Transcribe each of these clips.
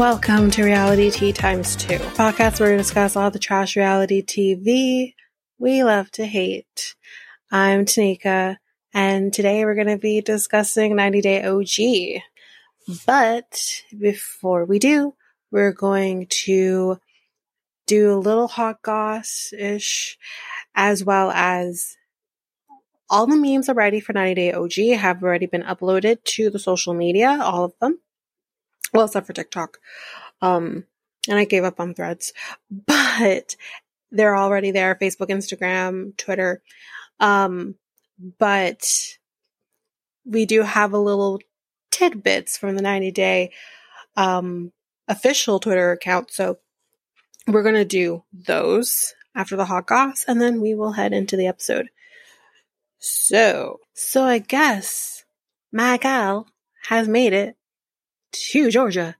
Welcome to Realitea Times 2, podcast where we discuss all the trash reality TV we love to hate. I'm Tanika, and today we're going to be discussing 90 Day OG. But before we do, we're going to do a little hot goss ish, as well as all the memes are ready for 90 Day OG have already been uploaded to the social media, all of them. Well, except for TikTok. Um, and I gave up on threads, but they're already there Facebook, Instagram, Twitter. Um, but we do have a little tidbits from the 90 day um, official Twitter account. So we're going to do those after the hot goss and then we will head into the episode. So, so I guess my gal has made it to Georgia.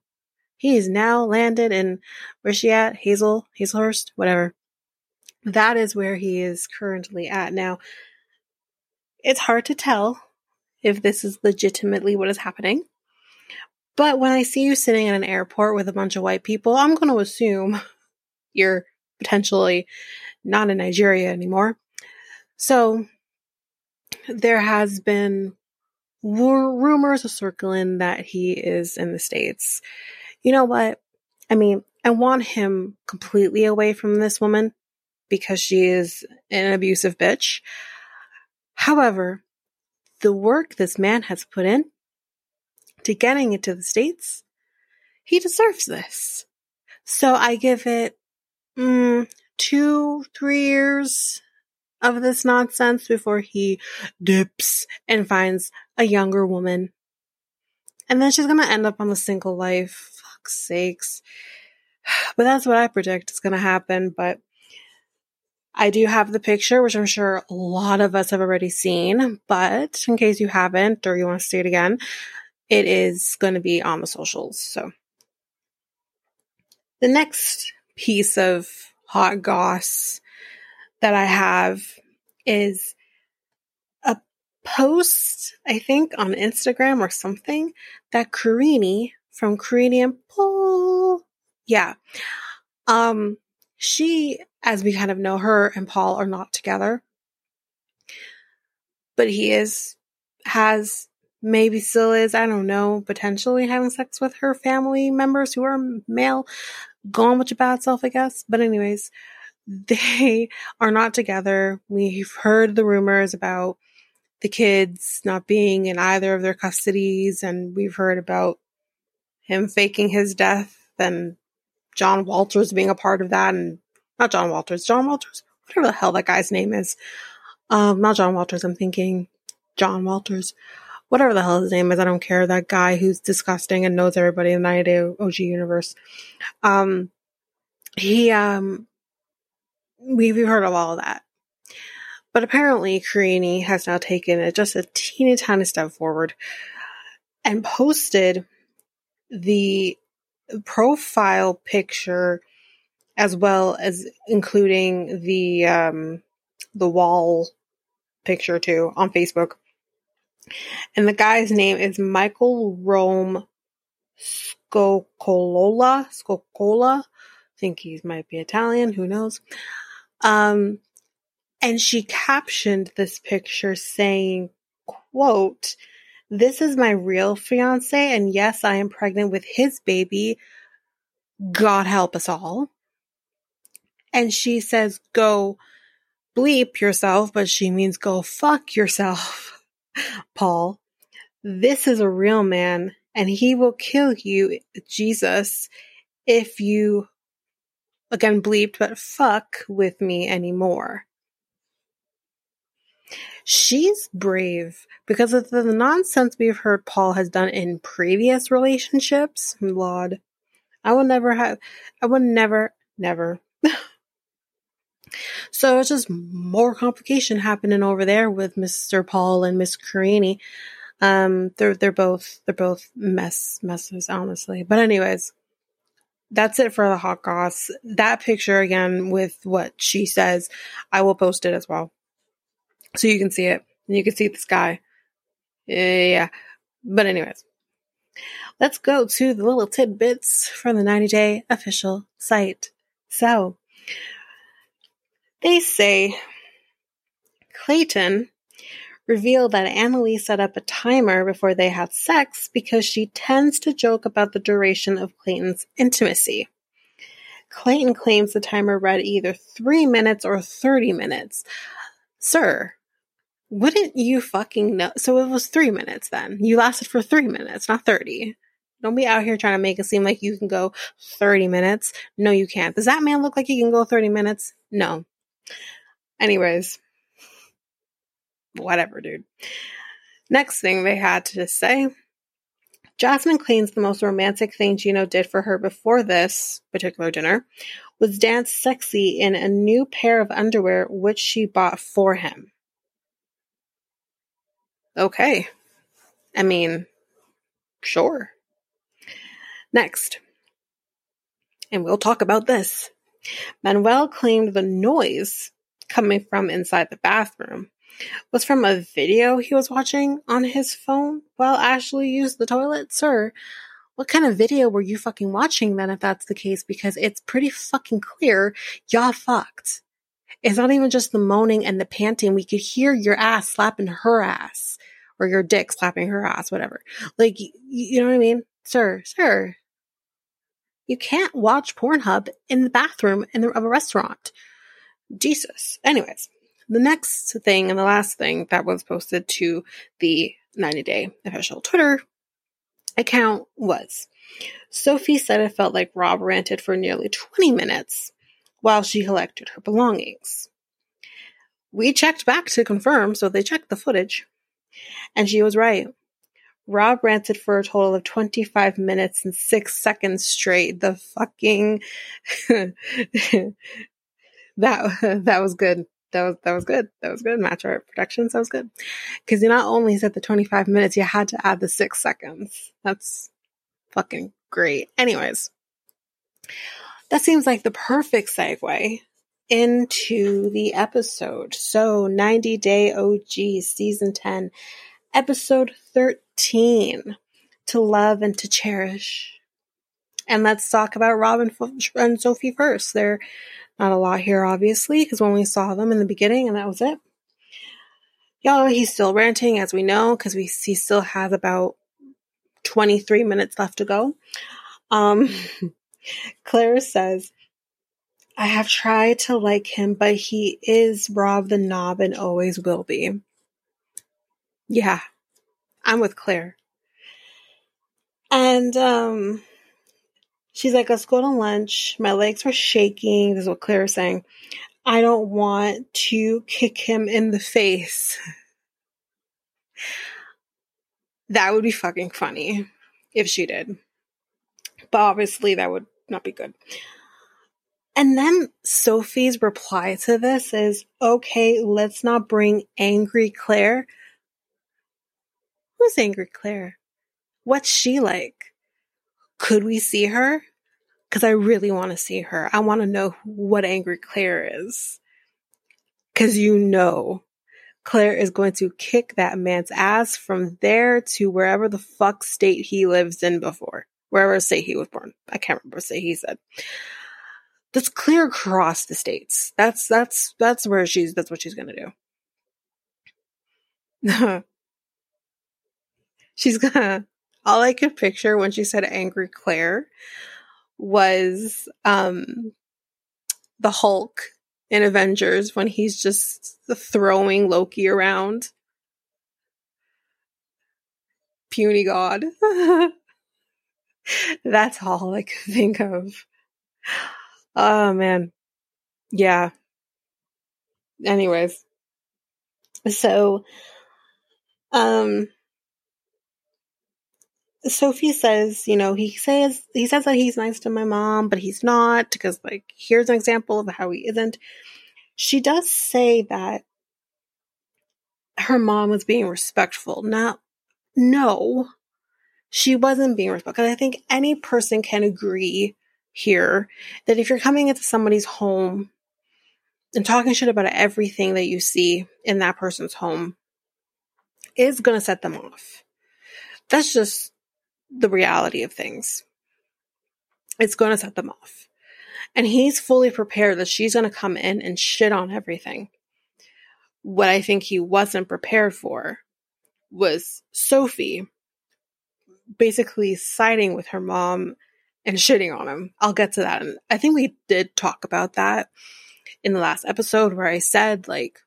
He's now landed in where's she at? Hazel, Hazlehurst, whatever. That is where he is currently at now. It's hard to tell if this is legitimately what is happening. But when I see you sitting in an airport with a bunch of white people, I'm going to assume you're potentially not in Nigeria anymore. So there has been rumors are circling that he is in the States. You know what? I mean, I want him completely away from this woman because she is an abusive bitch. However, the work this man has put in to getting into the States, he deserves this. So I give it mm, two, three years of this nonsense before he dips and finds a younger woman. And then she's gonna end up on the single life. Fuck's sakes. But that's what I predict is gonna happen. But I do have the picture, which I'm sure a lot of us have already seen. But in case you haven't or you want to see it again, it is going to be on the socials. So the next piece of hot goss that I have is a post, I think on Instagram or something that Karine from Karine and Paul, yeah, um, she, as we kind of know her and Paul are not together, but he is, has, maybe still is, I don't know, potentially having sex with her family members who are male, gone with your bad self, I guess. But anyways, they are not together. We've heard the rumors about the kids not being in either of their custodies, and we've heard about him faking his death and John Walters being a part of that, and not John Walters, John Walters, whatever the hell that guy's name is. Um, not John Walters, I'm thinking John Walters. Whatever the hell his name is, I don't care. That guy who's disgusting and knows everybody in the 90 OG universe. Um, he, um, we've heard of all of that. But apparently, Karine has now taken a, just a teeny tiny step forward and posted the profile picture as well as including the um, the wall picture too on Facebook. And the guy's name is Michael Rome Scocolola. Scocola. I think he might be Italian. Who knows? Um, and she captioned this picture saying, quote, this is my real fiance, and yes, I am pregnant with his baby. God help us all. And she says, go bleep yourself, but she means go fuck yourself, Paul. This is a real man, and he will kill you, Jesus, if you again bleeped, but fuck with me anymore. She's brave because of the nonsense we've heard Paul has done in previous relationships. Lord, I will never have, I will never, never. so it's just more complication happening over there with Mr. Paul and Miss Karine. Um, they're they're both they're both mess messes, honestly. But anyways, that's it for the hot goss. That picture again with what she says, I will post it as well. So you can see it. And you can see this guy. Yeah. But anyways, let's go to the little tidbits from the 90 day official site. So, they say Clayton revealed that Annalise set up a timer before they had sex because she tends to joke about the duration of Clayton's intimacy. Clayton claims the timer read either three minutes or 30 minutes. Sir, wouldn't you fucking know? So it was three minutes then. You lasted for three minutes, not 30. Don't be out here trying to make it seem like you can go 30 minutes. No, you can't. Does that man look like he can go 30 minutes? No. Anyways, whatever, dude. Next thing they had to say Jasmine claims the most romantic thing Gino did for her before this particular dinner was dance sexy in a new pair of underwear which she bought for him. Okay. I mean, sure. Next. And we'll talk about this. Manuel claimed the noise coming from inside the bathroom was from a video he was watching on his phone while Ashley used the toilet. Sir, what kind of video were you fucking watching then if that's the case? Because it's pretty fucking clear y'all fucked. It's not even just the moaning and the panting. We could hear your ass slapping her ass or your dick slapping her ass, whatever. Like, you, know what I mean? Sir, sir, you can't watch Pornhub in the bathroom in the, of a restaurant. Jesus. Anyways, the next thing and the last thing that was posted to the 90 day official Twitter account was Sophie said it felt like Rob ranted for nearly 20 minutes while she collected her belongings. We checked back to confirm, so they checked the footage. And she was right. Rob ranted for a total of 25 minutes and 6 seconds straight. The fucking that that was good that was that was good. That was good. Match art productions. That was good. Because you not only said the 25 minutes, you had to add the six seconds. That's fucking great. Anyways, that seems like the perfect segue into the episode. So 90 Day OG Season 10, Episode 13 To Love and to Cherish. And let's talk about Robin and Sophie first. They're not a lot here, obviously, because when we saw them in the beginning and that was it. Y'all, he's still ranting, as we know, because we he still has about 23 minutes left to go. Um, Claire says, I have tried to like him, but he is Rob the Knob and always will be. Yeah, I'm with Claire. And um She's like, let's go to lunch. My legs were shaking. This is what Claire was saying. I don't want to kick him in the face. That would be fucking funny if she did. But obviously, that would not be good. And then Sophie's reply to this is okay, let's not bring angry Claire. Who's angry Claire? What's she like? Could we see her? Because I really want to see her. I want to know what angry Claire is. Because you know, Claire is going to kick that man's ass from there to wherever the fuck state he lives in before. Wherever state he was born. I can't remember state he said. That's clear across the states. That's that's that's where she's that's what she's gonna do. she's gonna all I could picture when she said angry Claire was um the Hulk in Avengers when he's just throwing Loki around. Puny God. That's all I could think of. Oh man. Yeah. Anyways. So um Sophie says, you know, he says he says that he's nice to my mom, but he's not because like here's an example of how he isn't. She does say that her mom was being respectful. Now, no, she wasn't being respectful. I think any person can agree here that if you're coming into somebody's home and talking shit about everything that you see in that person's home is going to set them off. That's just the reality of things. It's going to set them off. And he's fully prepared that she's going to come in and shit on everything. What I think he wasn't prepared for was Sophie basically siding with her mom and shitting on him. I'll get to that. And I think we did talk about that in the last episode where I said, like,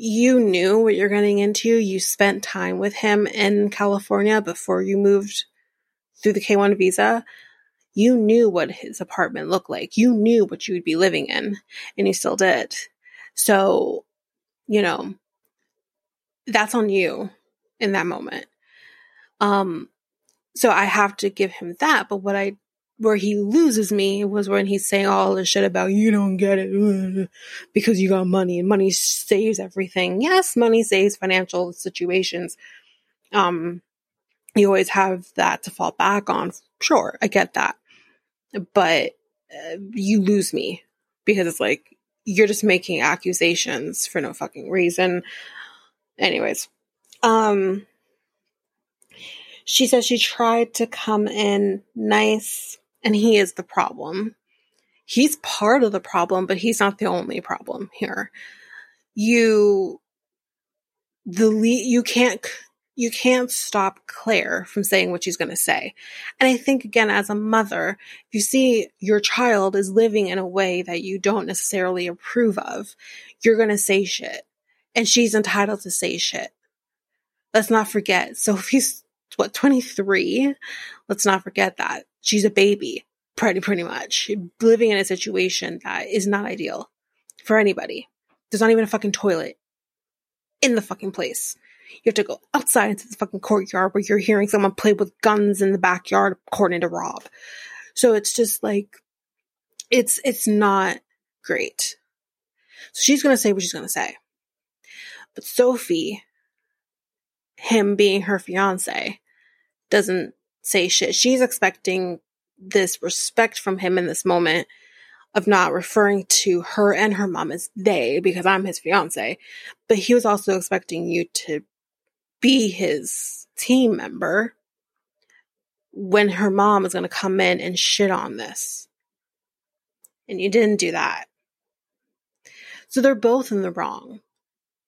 you knew what you're getting into. You spent time with him in California before you moved through the K1 visa. You knew what his apartment looked like. You knew what you would be living in, and you still did. So, you know, that's on you in that moment. Um, so I have to give him that. But what I, where he loses me was when he's saying all this shit about you don't get it because you got money and money saves everything. Yes, money saves financial situations. Um, you always have that to fall back on. Sure, I get that. But uh, you lose me because it's like you're just making accusations for no fucking reason. Anyways, um, she says she tried to come in nice and he is the problem. He's part of the problem, but he's not the only problem here. You, the le- you can't, you can't stop Claire from saying what she's going to say. And I think again, as a mother, if you see your child is living in a way that you don't necessarily approve of, you're going to say shit. And she's entitled to say shit. Let's not forget, Sophie's what 23 let's not forget that she's a baby pretty pretty much. Living in a situation that is not ideal for anybody. There's not even a fucking toilet in the fucking place. You have to go outside into the fucking courtyard where you're hearing someone play with guns in the backyard according to rob. So it's just like it's it's not great. So she's gonna say what she's gonna say. But sophie him being her fiance doesn't say shit. She's expecting this respect from him in this moment of not referring to her and her mom as they because I'm his fiance. But he was also expecting you to be his team member when her mom is going to come in and shit on this. And you didn't do that. So they're both in the wrong.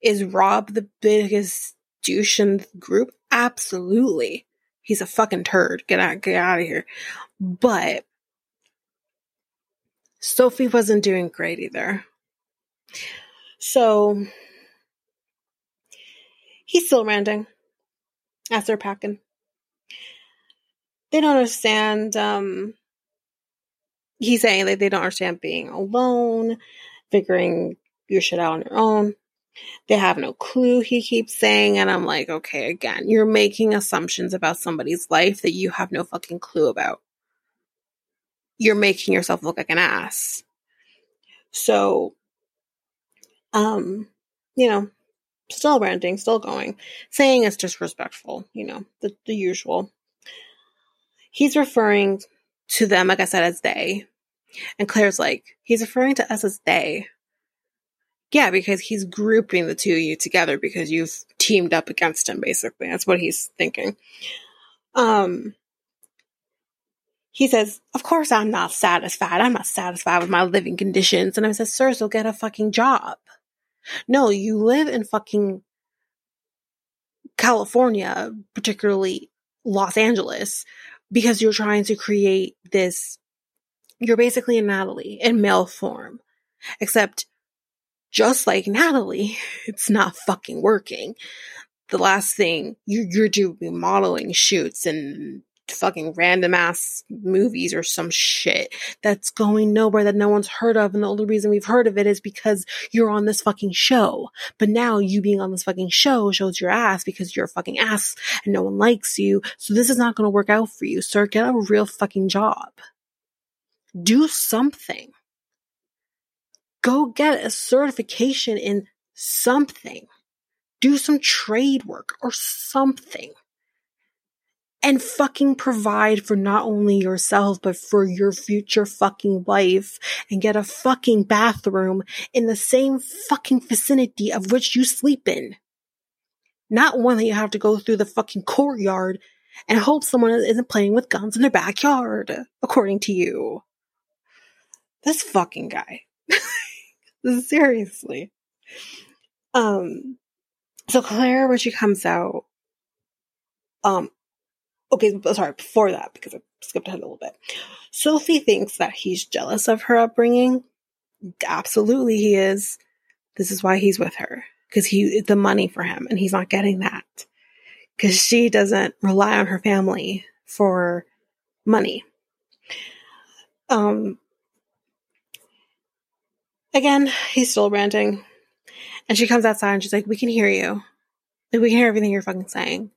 Is Rob the biggest douche in the group? Absolutely. He's a fucking turd. Get out, get out of here. But Sophie wasn't doing great either. So he's still ranting as they're packing. They don't understand. Um, he's saying that they don't understand being alone, figuring your shit out on your own. They have no clue, he keeps saying. And I'm like, okay, again, you're making assumptions about somebody's life that you have no fucking clue about. You're making yourself look like an ass. So, um, you know, still ranting, still going, saying it's disrespectful, you know, the, the usual. He's referring to them, like I said, as they. And Claire's like, he's referring to us as they. Yeah, because he's grouping the two of you together because you've teamed up against him, basically. That's what he's thinking. Um, he says, Of course I'm not satisfied. I'm not satisfied with my living conditions. And I said, Sir, so get a fucking job. No, you live in fucking California, particularly Los Angeles, because you're trying to create this. You're basically a Natalie in male form, except just like Natalie, it's not fucking working. The last thing you, you're doing modeling shoots and fucking random ass movies or some shit that's going nowhere that no one's heard of. And the only reason we've heard of it is because you're on this fucking show. But now you being on this fucking show shows your ass because you're a fucking ass and no one likes you. So this is not going to work out for you, sir. Get a real fucking job. Do something go get a certification in something. Do some trade work or something. And fucking provide for not only yourself, but for your future fucking wife and get a fucking bathroom in the same fucking vicinity of which you sleep in. Not one that you have to go through the fucking courtyard and hope someone isn't playing with guns in their backyard, according to you. This fucking guy. Seriously. Um, so Claire, when she comes out, um, okay, sorry, before that, because I skipped ahead a little bit. Sophie thinks that he's jealous of her upbringing. Absolutely, he is. This is why he's with her because he the money for him, and he's not getting that because she doesn't rely on her family for money. Um. Again, he's still ranting, and she comes outside and she's like, "We can hear you. Like we can hear everything you're fucking saying."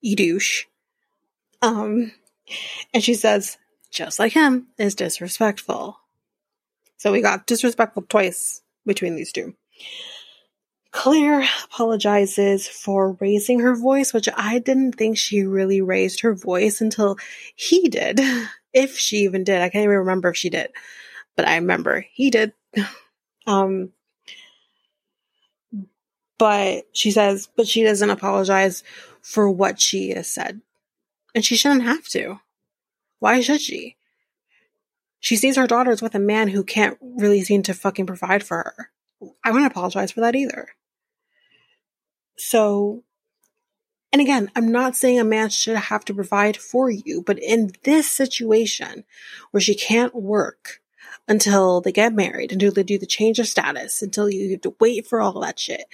You douche. Um, and she says, just like him, is disrespectful. So we got disrespectful twice between these two. Claire apologizes for raising her voice, which I didn't think she really raised her voice until he did. If she even did. I can't even remember if she did. But I remember he did. Um, but she says, but she doesn't apologize for what she has said. And she shouldn't have to. Why should she? She sees her daughters with a man who can't really seem to fucking provide for her. I wouldn't apologize for that either. So, and again, I'm not saying a man should have to provide for you, but in this situation where she can't work until they get married, until they do the change of status, until you have to wait for all that shit.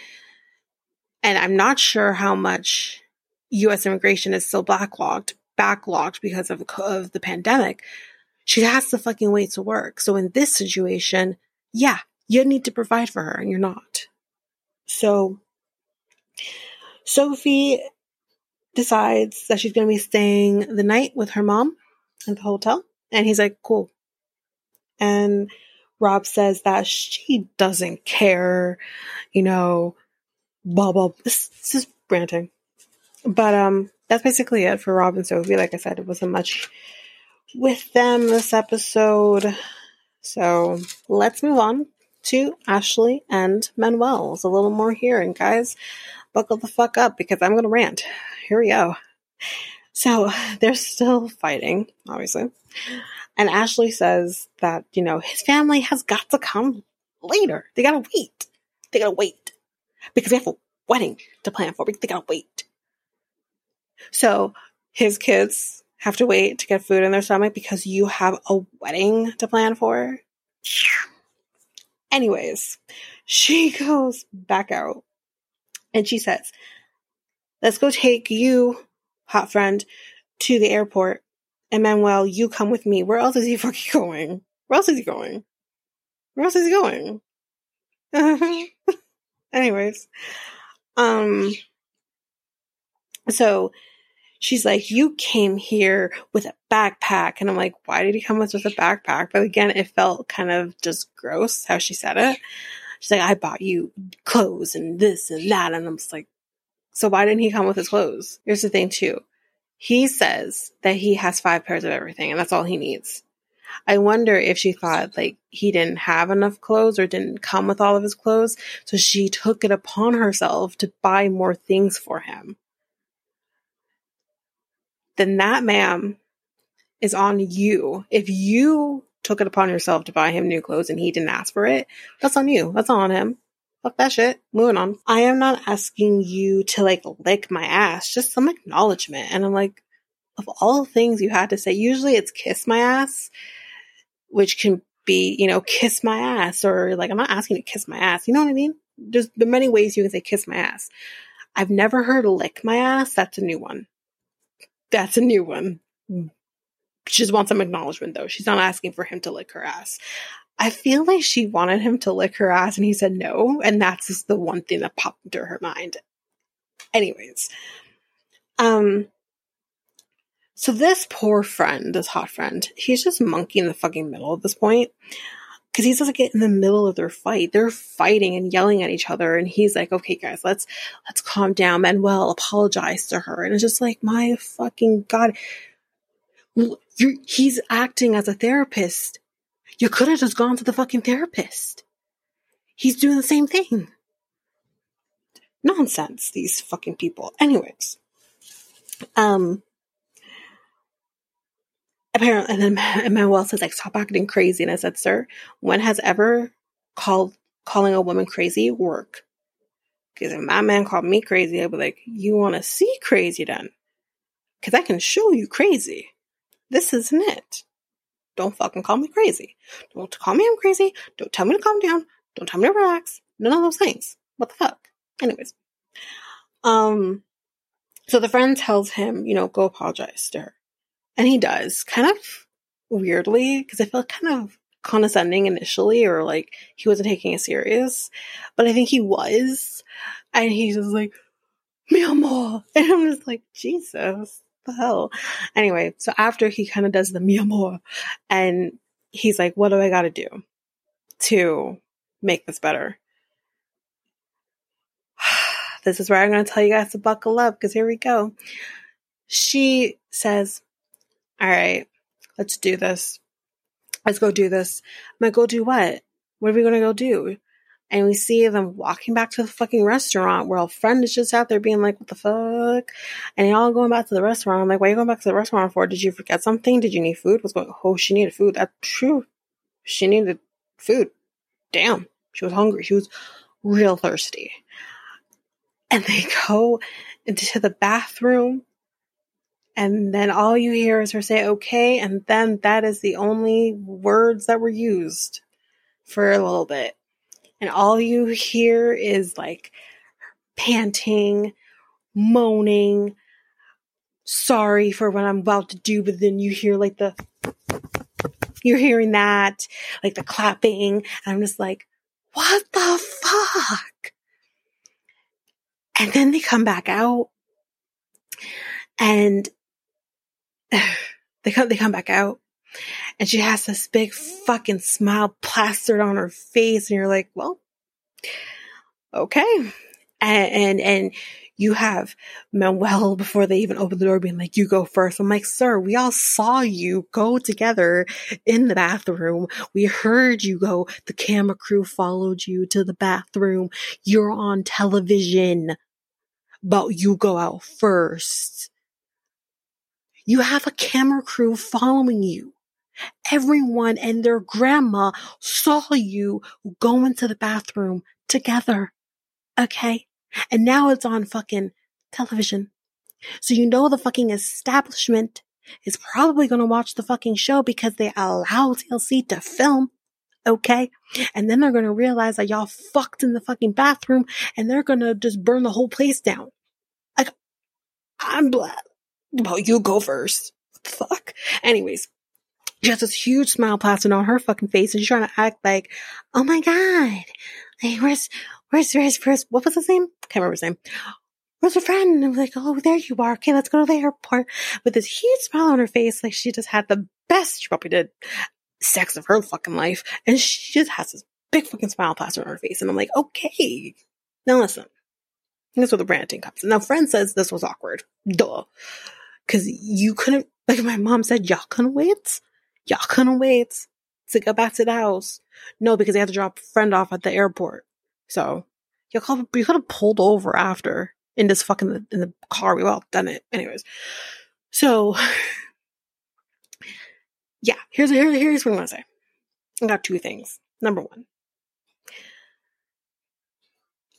And I'm not sure how much U.S. immigration is still backlogged, backlogged because of, of the pandemic, she has to fucking wait to work. So in this situation, yeah, you need to provide for her and you're not. So Sophie decides that she's going to be staying the night with her mom at the hotel. And he's like, cool. And Rob says that she doesn't care, you know, blah, blah. This, this is ranting. But um, that's basically it for Rob and Sophie. Like I said, it wasn't much with them this episode. So let's move on to Ashley and Manuel. There's a little more here. And guys, buckle the fuck up because I'm going to rant. Here we go. So they're still fighting, obviously. And Ashley says that, you know, his family has got to come later. They gotta wait. They gotta wait. Because they have a wedding to plan for. They gotta wait. So his kids have to wait to get food in their stomach because you have a wedding to plan for. Anyways, she goes back out and she says, Let's go take you, hot friend, to the airport. And Manuel, you come with me. Where else is he fucking going? Where else is he going? Where else is he going? Anyways, um, so she's like, You came here with a backpack. And I'm like, Why did he come with, with a backpack? But again, it felt kind of just gross how she said it. She's like, I bought you clothes and this and that. And I'm just like, So why didn't he come with his clothes? Here's the thing, too. He says that he has five pairs of everything and that's all he needs. I wonder if she thought like he didn't have enough clothes or didn't come with all of his clothes. So she took it upon herself to buy more things for him then that, ma'am, is on you. If you took it upon yourself to buy him new clothes and he didn't ask for it, that's on you. That's on him. Fuck that shit. Moving on. I am not asking you to like lick my ass, just some acknowledgement. And I'm like, of all things you had to say, usually it's kiss my ass, which can be, you know, kiss my ass or like, I'm not asking you to kiss my ass. You know what I mean? There's there many ways you can say kiss my ass. I've never heard lick my ass. That's a new one. That's a new one. She just wants some acknowledgement though. She's not asking for him to lick her ass. I feel like she wanted him to lick her ass and he said no. And that's just the one thing that popped into her mind. Anyways. Um, so this poor friend, this hot friend, he's just monkeying in the fucking middle at this point. Cause he's just get in the middle of their fight. They're fighting and yelling at each other. And he's like, okay, guys, let's, let's calm down. Manuel apologize to her. And it's just like, my fucking God. He's acting as a therapist. You could have just gone to the fucking therapist. He's doing the same thing. Nonsense, these fucking people. Anyways. Um, apparently, and then Manuel says, like, stop acting crazy. And I said, sir, when has ever called calling a woman crazy work? Because if my man called me crazy, I'd be like, you want to see crazy then? Because I can show you crazy. This isn't it. Don't fucking call me crazy. Don't call me I'm crazy. Don't tell me to calm down. Don't tell me to relax. None of those things. What the fuck? Anyways. Um, so the friend tells him, you know, go apologize to her. And he does, kind of weirdly, because I felt kind of condescending initially, or like he wasn't taking it serious. But I think he was. And he's just like, mi amor. And I'm just like, Jesus, the hell? Anyway, so after he kind of does the mi amor, and he's like, what do I gotta do to make this better? this is where I'm going to tell you guys to buckle up because here we go. She says, All right, let's do this. Let's go do this. I'm like, Go do what? What are we going to go do? And we see them walking back to the fucking restaurant where a friend is just out there being like, What the fuck? And they all going back to the restaurant. I'm like, Why are you going back to the restaurant for? Did you forget something? Did you need food? What's going Oh, she needed food. That's true. She needed food. Damn. She was hungry. She was real thirsty and they go into the bathroom and then all you hear is her say okay and then that is the only words that were used for a little bit and all you hear is like panting moaning sorry for what i'm about to do but then you hear like the you're hearing that like the clapping and i'm just like what the fuck? And then they come back out and they come, they come back out and she has this big fucking smile plastered on her face. And you're like, well, okay. And, and, and you have Manuel before they even open the door being like, you go first. I'm like, sir, we all saw you go together in the bathroom. We heard you go. The camera crew followed you to the bathroom. You're on television but you go out first. You have a camera crew following you. Everyone and their grandma saw you go into the bathroom together. Okay. And now it's on fucking television. So you know the fucking establishment is probably going to watch the fucking show because they allow TLC to film. Okay. And then they're going to realize that y'all fucked in the fucking bathroom and they're going to just burn the whole place down. Like, I'm glad. Well, you go first. Fuck. Anyways, she has this huge smile plastered on her fucking face and she's trying to act like, oh my god, hey, where's, where's, where's, where's, what was his name? I Can't remember his name. Where's your friend? And I'm like, oh, there you are. Okay, let's go to the airport with this huge smile on her face. Like she just had the best, she probably did sex of her fucking life. And she just has this big fucking smile plastered on her face. And I'm like, okay, now listen. That's where the ranting comes. Now, friend says this was awkward. Duh. Cause you couldn't, like my mom said, y'all couldn't wait. Y'all couldn't wait to go back to the house. No, because they had to drop a friend off at the airport. So, you could you have pulled over after in this fucking, in the car. We all done it. Anyways. So, yeah, here's, here, here's what I'm gonna say. I got two things. Number one,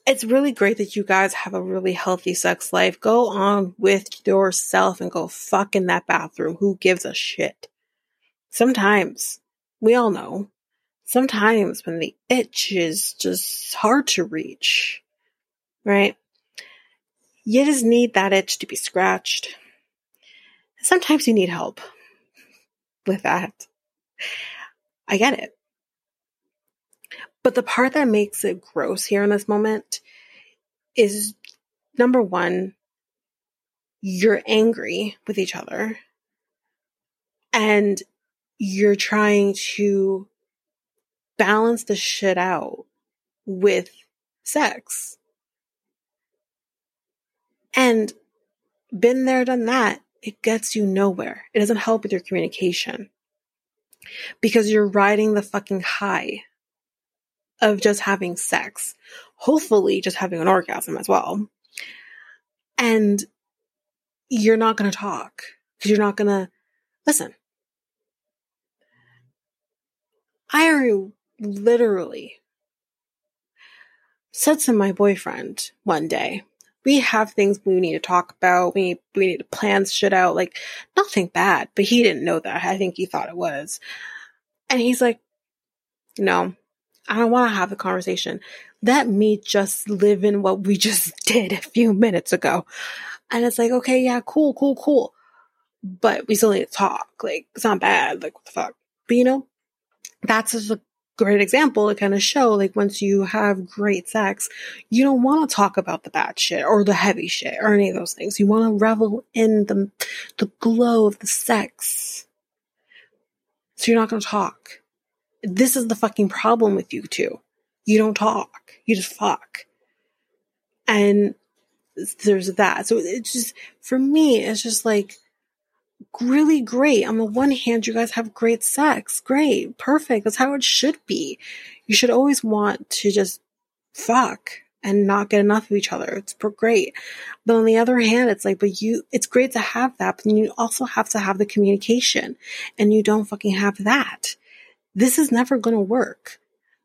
it's really great that you guys have a really healthy sex life. Go on with yourself and go fuck in that bathroom. Who gives a shit? Sometimes, we all know, sometimes when the itch is just hard to reach, right? You just need that itch to be scratched. Sometimes you need help with that. I get it. But the part that makes it gross here in this moment is number one, you're angry with each other and you're trying to balance the shit out with sex. And been there, done that. It gets you nowhere. It doesn't help with your communication because you're riding the fucking high of just having sex. Hopefully, just having an orgasm as well. And you're not going to talk because you're not going to listen. I literally said to my boyfriend one day, we have things we need to talk about. We, we need to plan shit out. Like nothing bad, but he didn't know that. I think he thought it was. And he's like, no, I don't want to have the conversation. Let me just live in what we just did a few minutes ago. And it's like, okay, yeah, cool, cool, cool. But we still need to talk. Like, it's not bad. Like, what the fuck? But you know, that's just a great example to kind of show like once you have great sex, you don't want to talk about the bad shit or the heavy shit or any of those things. You want to revel in the, the glow of the sex. So you're not going to talk. This is the fucking problem with you two. You don't talk. You just fuck. And there's that. So it's just, for me, it's just like, really great. On the one hand, you guys have great sex. Great. Perfect. That's how it should be. You should always want to just fuck and not get enough of each other. It's great. But on the other hand, it's like, but you, it's great to have that, but you also have to have the communication and you don't fucking have that. This is never going to work.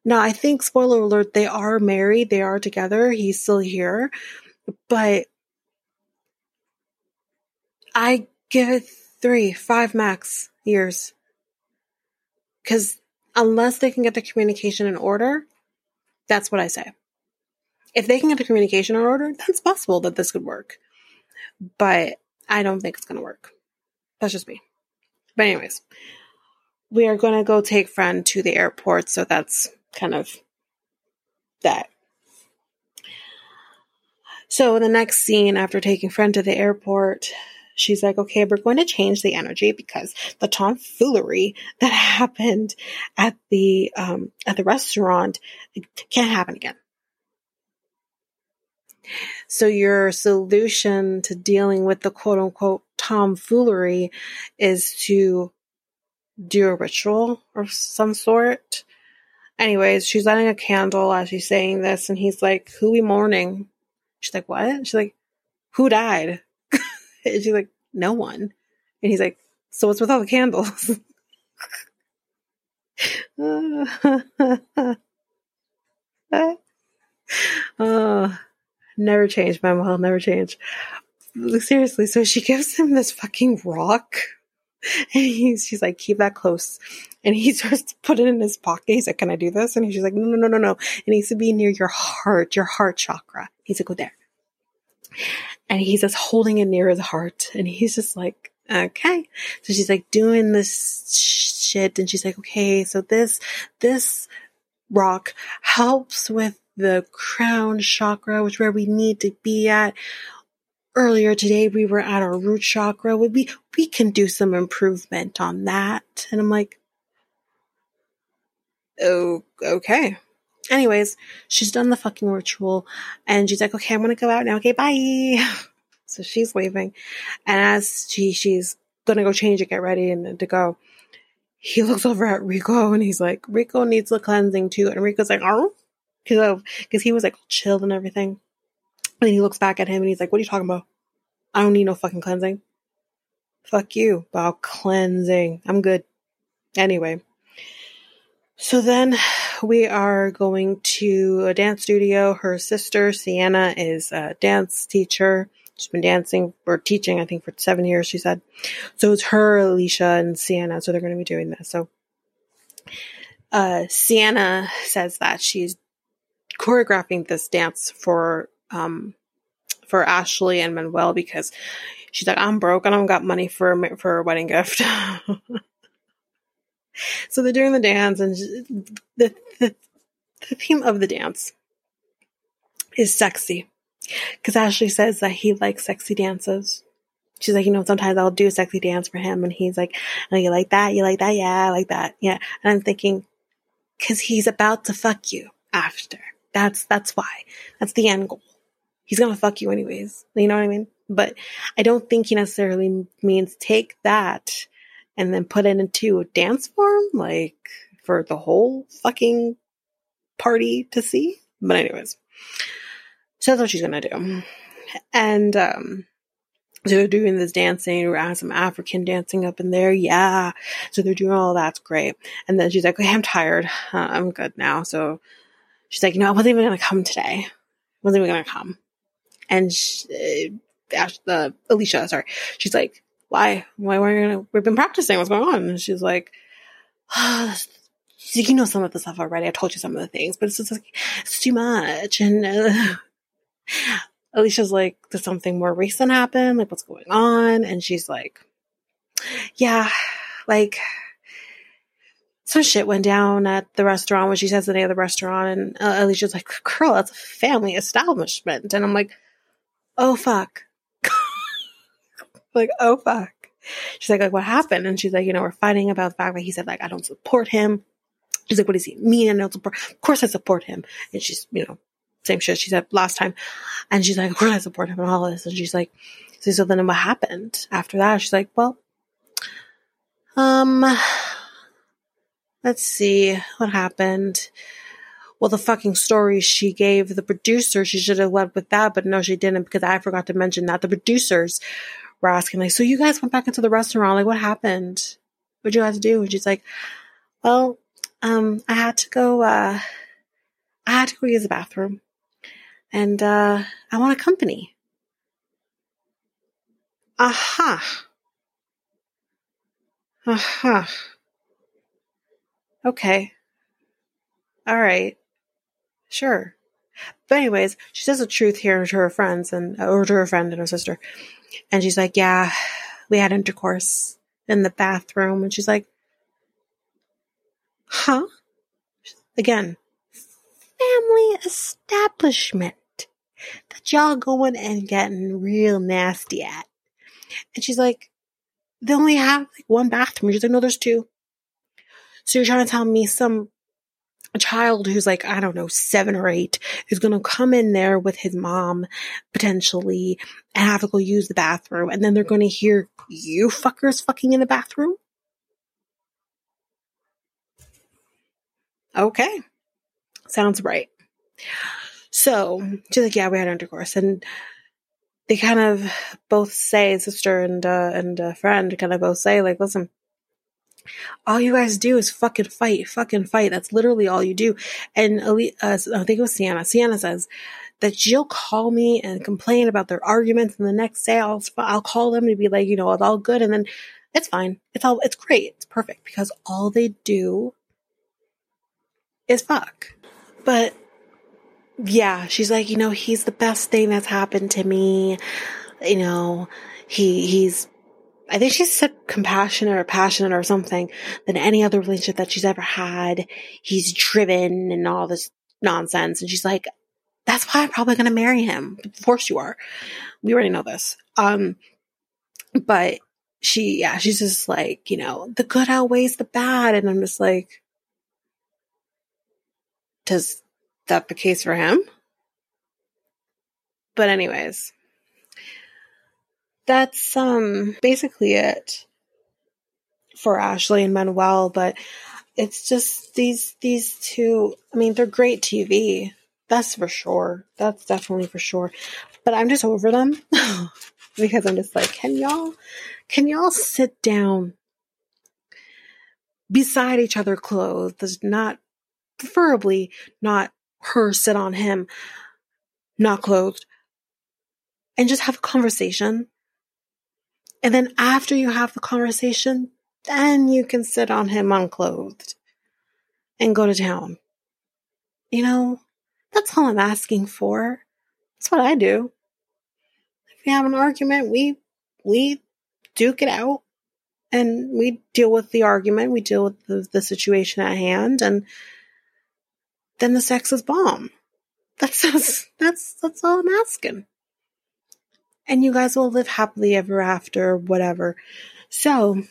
Now, I think, spoiler alert, they are married. They are together. He's still here, but I give three, five max years. Because unless they can get the communication in order, that's what I say. If they can get the communication in order, then it's possible that this could work. But I don't think it's going to work. That's just me. But, anyways, we are going to go take friend to the airport. So that's kind of that. So, the next scene after taking friend to the airport, she's like, okay, we're going to change the energy because the tomfoolery that happened at the, um, at the restaurant can't happen again. So your solution to dealing with the quote unquote tomfoolery is to do a ritual of some sort. Anyways, she's lighting a candle as she's saying this, and he's like, Who we mourning? She's like, What? She's like, Who died? And she's like, no one. And he's like, so what's with all the candles? oh, never change, Manuel, never change. Seriously, so she gives him this fucking rock. And he's, she's like, keep that close. And he starts to put it in his pocket. He's like, can I do this? And she's like, no, no, no, no, no. It needs to be near your heart, your heart chakra. He's like, go there and he's just holding it near his heart. And he's just like okay. So she's like doing this shit. And she's like okay so this this rock helps with the crown chakra which where we need to be at. Earlier today we were at our root chakra. We we can do some improvement on that. And i'm like oh okay Anyways, she's done the fucking ritual and she's like, okay, I'm gonna go out now. Okay, bye. So she's leaving. And as she, she's gonna go change and get ready and to go, he looks over at Rico and he's like, Rico needs the cleansing too. And Rico's like, oh, because he was like chilled and everything. And he looks back at him and he's like, what are you talking about? I don't need no fucking cleansing. Fuck you about cleansing. I'm good. Anyway. So then we are going to a dance studio. Her sister, Sienna, is a dance teacher. She's been dancing or teaching, I think, for seven years, she said. So it's her, Alicia, and Sienna. So they're going to be doing this. So uh, Sienna says that she's choreographing this dance for um, for Ashley and Manuel because she's like, I'm broke and I don't got money for for a wedding gift. so they're doing the dance, and the, the the theme of the dance is sexy. Because Ashley says that he likes sexy dances. She's like, you know, sometimes I'll do a sexy dance for him, and he's like, "Oh, you like that? You like that? Yeah, I like that. Yeah." And I'm thinking, because he's about to fuck you after. That's that's why. That's the end goal. He's gonna fuck you anyways. You know what I mean? But I don't think he necessarily means take that and then put it into a dance form, like for the whole fucking party to see. But anyways, so that's what she's gonna do. And um, So they're doing this dancing, we're having some African dancing up in there. Yeah. So they're doing all that's great. And then she's like, okay, I'm tired. Uh, I'm good now. So she's like, you know, I wasn't even to come today. I wasn't even to come. And she, uh, uh, Alicia, sorry. She's like, why? Why were you gonna, we've been practicing. What's going on? And she's like, oh, you know some of the stuff already. I told you some of the things, but it's just like, it's too much. And, uh, Alicia's like, does something more recent happen? Like, what's going on? And she's like, yeah, like, some shit went down at the restaurant when she says the name of the restaurant. And uh, Alicia's like, girl, that's a family establishment. And I'm like, oh, fuck. Like, oh, fuck. She's like, like, what happened? And she's like, you know, we're fighting about the fact that he said, like, I don't support him. She's like, what does he mean? I don't support. Of course I support him. And she's, you know, same shit she said last time. And she's like, of course I support him and all this. And she's like, so, so then what happened after that? She's like, well, um, let's see what happened. Well, the fucking story she gave the producer, she should have led with that, but no, she didn't because I forgot to mention that the producers were asking, like, so you guys went back into the restaurant, like, what happened? What'd you guys do? And she's like, well, um, I had to go, uh, I had to go use the bathroom and uh, I want a company. Aha. Aha. Okay. All right. Sure. But anyways, she says the truth here to her friends and or to her friend and her sister, and she's like, "Yeah, we had intercourse in the bathroom," and she's like, "Huh?" Again, family establishment that y'all going and getting real nasty at. And she's like, they only have like one bathroom. She's like, no, there's two. So you're trying to tell me some a child who's like, I don't know, seven or eight is going to come in there with his mom potentially and have to go use the bathroom. And then they're going to hear you fuckers fucking in the bathroom. Okay. Sounds right. So she's like, yeah, we had intercourse. And they kind of both say, sister and, uh, and a friend kind of both say, like, listen, all you guys do is fucking fight, fucking fight. That's literally all you do. And uh, I think it was Sienna. Sienna says that she'll call me and complain about their arguments, and the next day I'll I'll call them to be like, you know, it's all good, and then it's fine. It's all it's great. It's perfect because all they do is fuck. But yeah, she's like, you know, he's the best thing that's happened to me. You know, he, he's, I think she said compassionate or passionate or something than any other relationship that she's ever had. He's driven and all this nonsense. And she's like, that's why I'm probably going to marry him. Of course you are. We already know this. Um, but she, yeah, she's just like, you know, the good outweighs the bad. And I'm just like, does that the case for him. But anyways, that's um basically it for Ashley and Manuel, but it's just these these two I mean they're great TV. That's for sure. That's definitely for sure. But I'm just over them because I'm just like, can y'all can y'all sit down beside each other clothed, not preferably not her sit on him, not clothed, and just have a conversation. And then after you have the conversation, then you can sit on him unclothed and go to town. You know, that's all I'm asking for. That's what I do. If we have an argument, we we duke it out and we deal with the argument, we deal with the, the situation at hand and then the sex is bomb. That's that's that's that's all I'm asking. And you guys will live happily ever after, whatever. So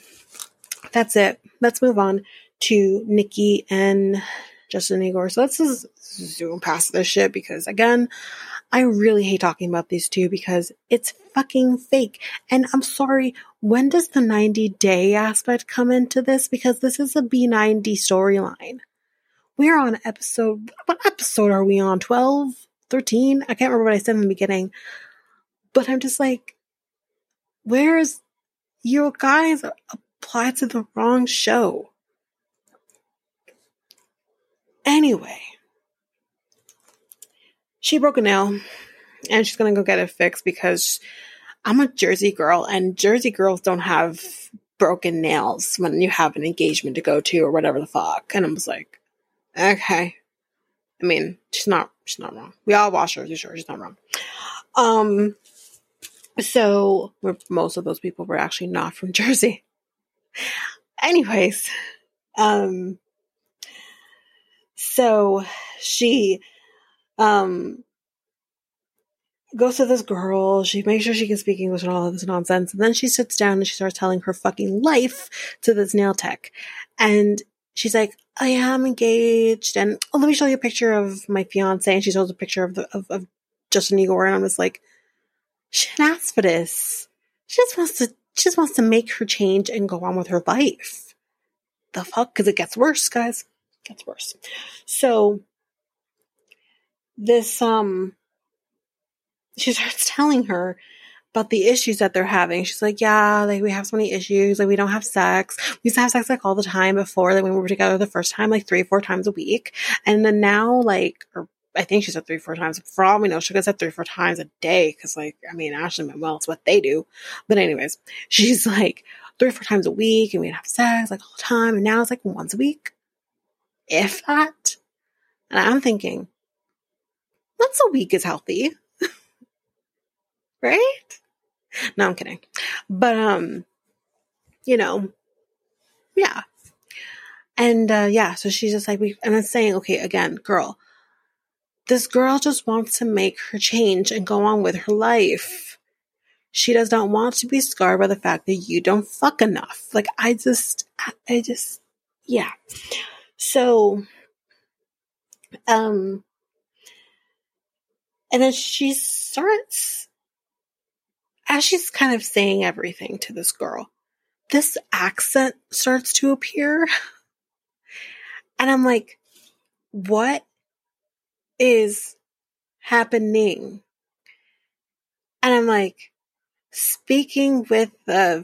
that's it. Let's move on to Nikki and Justin Igor. So let's just zoom past this shit because again, I really hate talking about these two because it's fucking fake. And I'm sorry, when does the 90 day aspect come into this? Because this is a B90 storyline. We're on episode, what episode are we on? 12? 13? I can't remember what I said in the beginning. But I'm just like, Where's you guys applied to the wrong show? Anyway, she broke a nail and she's gonna go get it fixed because I'm a Jersey girl and Jersey girls don't have broken nails when you have an engagement to go to or whatever the fuck. And I was like, okay. I mean, she's not she's not wrong. We all wash her, sure, she's not wrong. Um so most of those people were actually not from Jersey. Anyways, um so she um goes to this girl. She makes sure she can speak English and all of this nonsense. And then she sits down and she starts telling her fucking life to this nail tech. And she's like, I am engaged. And oh, let me show you a picture of my fiance. And she shows a picture of the, of, of Justin Igor. And I was like, she didn't ask for this. She just wants to, she just wants to make her change and go on with her life. The fuck? Cause it gets worse, guys. It gets worse. So this, um, she starts telling her about the issues that they're having. She's like, yeah, like we have so many issues. Like we don't have sex. We used to have sex like all the time before, like when we were together the first time, like three, four times a week. And then now, like, or I think she said three, four times. For all we know, she could have said three, four times a day. Cause like, I mean, Ashley and well, it's what they do. But anyways, she's like three, four times a week and we'd have sex like all the time. And now it's like once a week. If that. And I'm thinking, once a week is healthy right? No, I'm kidding. But um, you know, yeah. And uh yeah, so she's just like we and I'm saying, okay, again, girl, this girl just wants to make her change and go on with her life. She does not want to be scarred by the fact that you don't fuck enough. Like I just I just yeah. So um and then she starts as she's kind of saying everything to this girl, this accent starts to appear. And I'm like, what is happening? And I'm like, speaking with uh,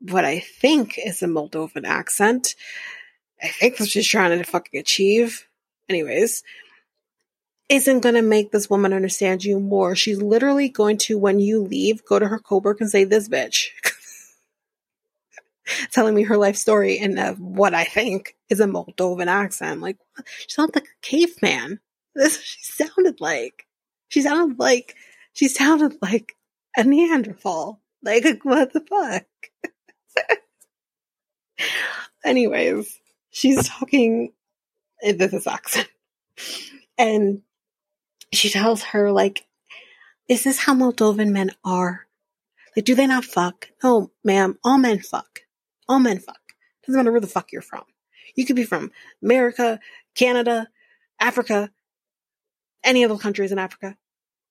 what I think is a Moldovan accent. I think what she's trying to fucking achieve. Anyways, isn't going to make this woman understand you more. She's literally going to, when you leave, go to her coworker and say, this bitch. Telling me her life story in a, what I think is a Moldovan accent. Like, she sounded like a caveman. This she sounded like. She sounded like, she sounded like a Neanderthal. Like, what the fuck? Anyways, she's talking in this is accent. And she tells her, like, is this how Moldovan men are? Like, do they not fuck? No, ma'am, all men fuck. All men fuck. Doesn't matter where the fuck you're from. You could be from America, Canada, Africa, any other countries in Africa.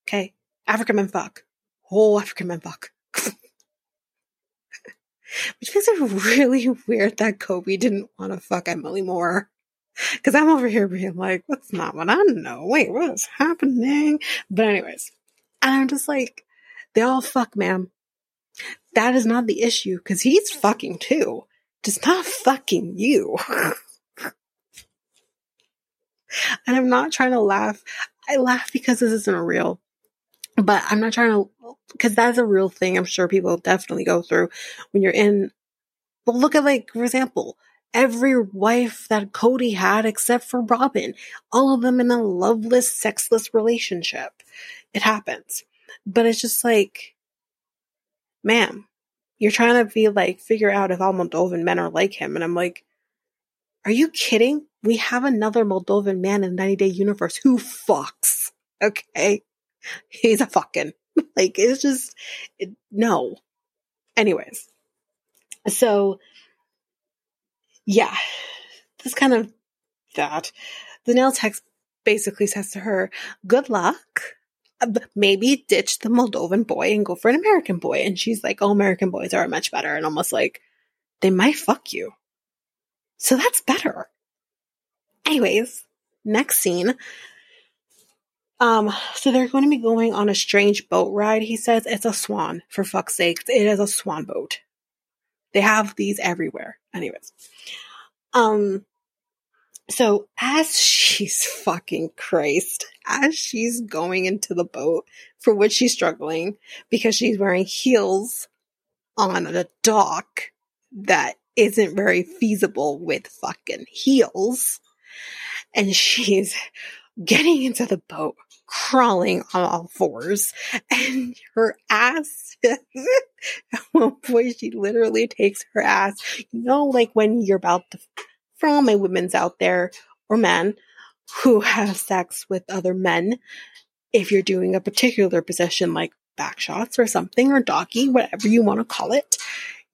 Okay? African men fuck. Whole African men fuck. Which makes it really weird that Kobe didn't want to fuck Emily Moore. Because I'm over here being like, that's not what I know. Wait, what is happening? But, anyways, I'm just like, they all fuck, ma'am. That is not the issue because he's fucking too. Just not fucking you. and I'm not trying to laugh. I laugh because this isn't real, but I'm not trying to, because that's a real thing I'm sure people definitely go through when you're in. But look at, like, for example, every wife that Kody had except for Robyn. All of them in a loveless, sexless relationship. It happens. But it's just like, ma'am, you're trying to be like, figure out if all Moldovan men are like him. And I'm like, are you kidding? We have another Moldovan man in the 90 Day Universe who fucks. Okay. He's a fucking. Like, it's just, it, no. Anyways. So, yeah, This kind of that. The nail text basically says to her, good luck. Uh, maybe ditch the Moldovan boy and go for an American boy. And she's like, oh, American boys are much better. And almost like, they might fuck you. So that's better. Anyways, next scene. Um, so they're going to be going on a strange boat ride. He says it's a swan, for fuck's sake. It is a swan boat. They have these everywhere. Anyways. Um, so as she's fucking Christ, as she's going into the boat for which she's struggling because she's wearing heels on a dock that isn't very feasible with fucking heels. And she's getting into the boat, crawling on all fours, and her ass. at one point, she literally takes her ass. You know, like when you're about to, for all my women's out there or men who have sex with other men, if you're doing a particular position like back shots or something, or doggy, whatever you want to call it,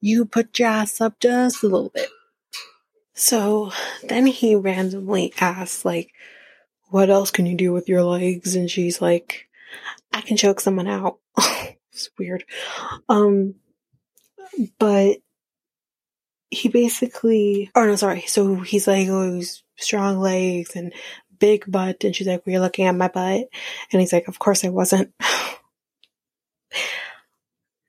you put your ass up just a little bit. So then he randomly asks, like, what else can you do with your legs? And she's like, I can choke someone out. it's weird. Um, but he basically, oh no, sorry. So he's like, oh, he's strong legs and big butt. And she's like, were you looking at my butt? And he's like, of course I wasn't.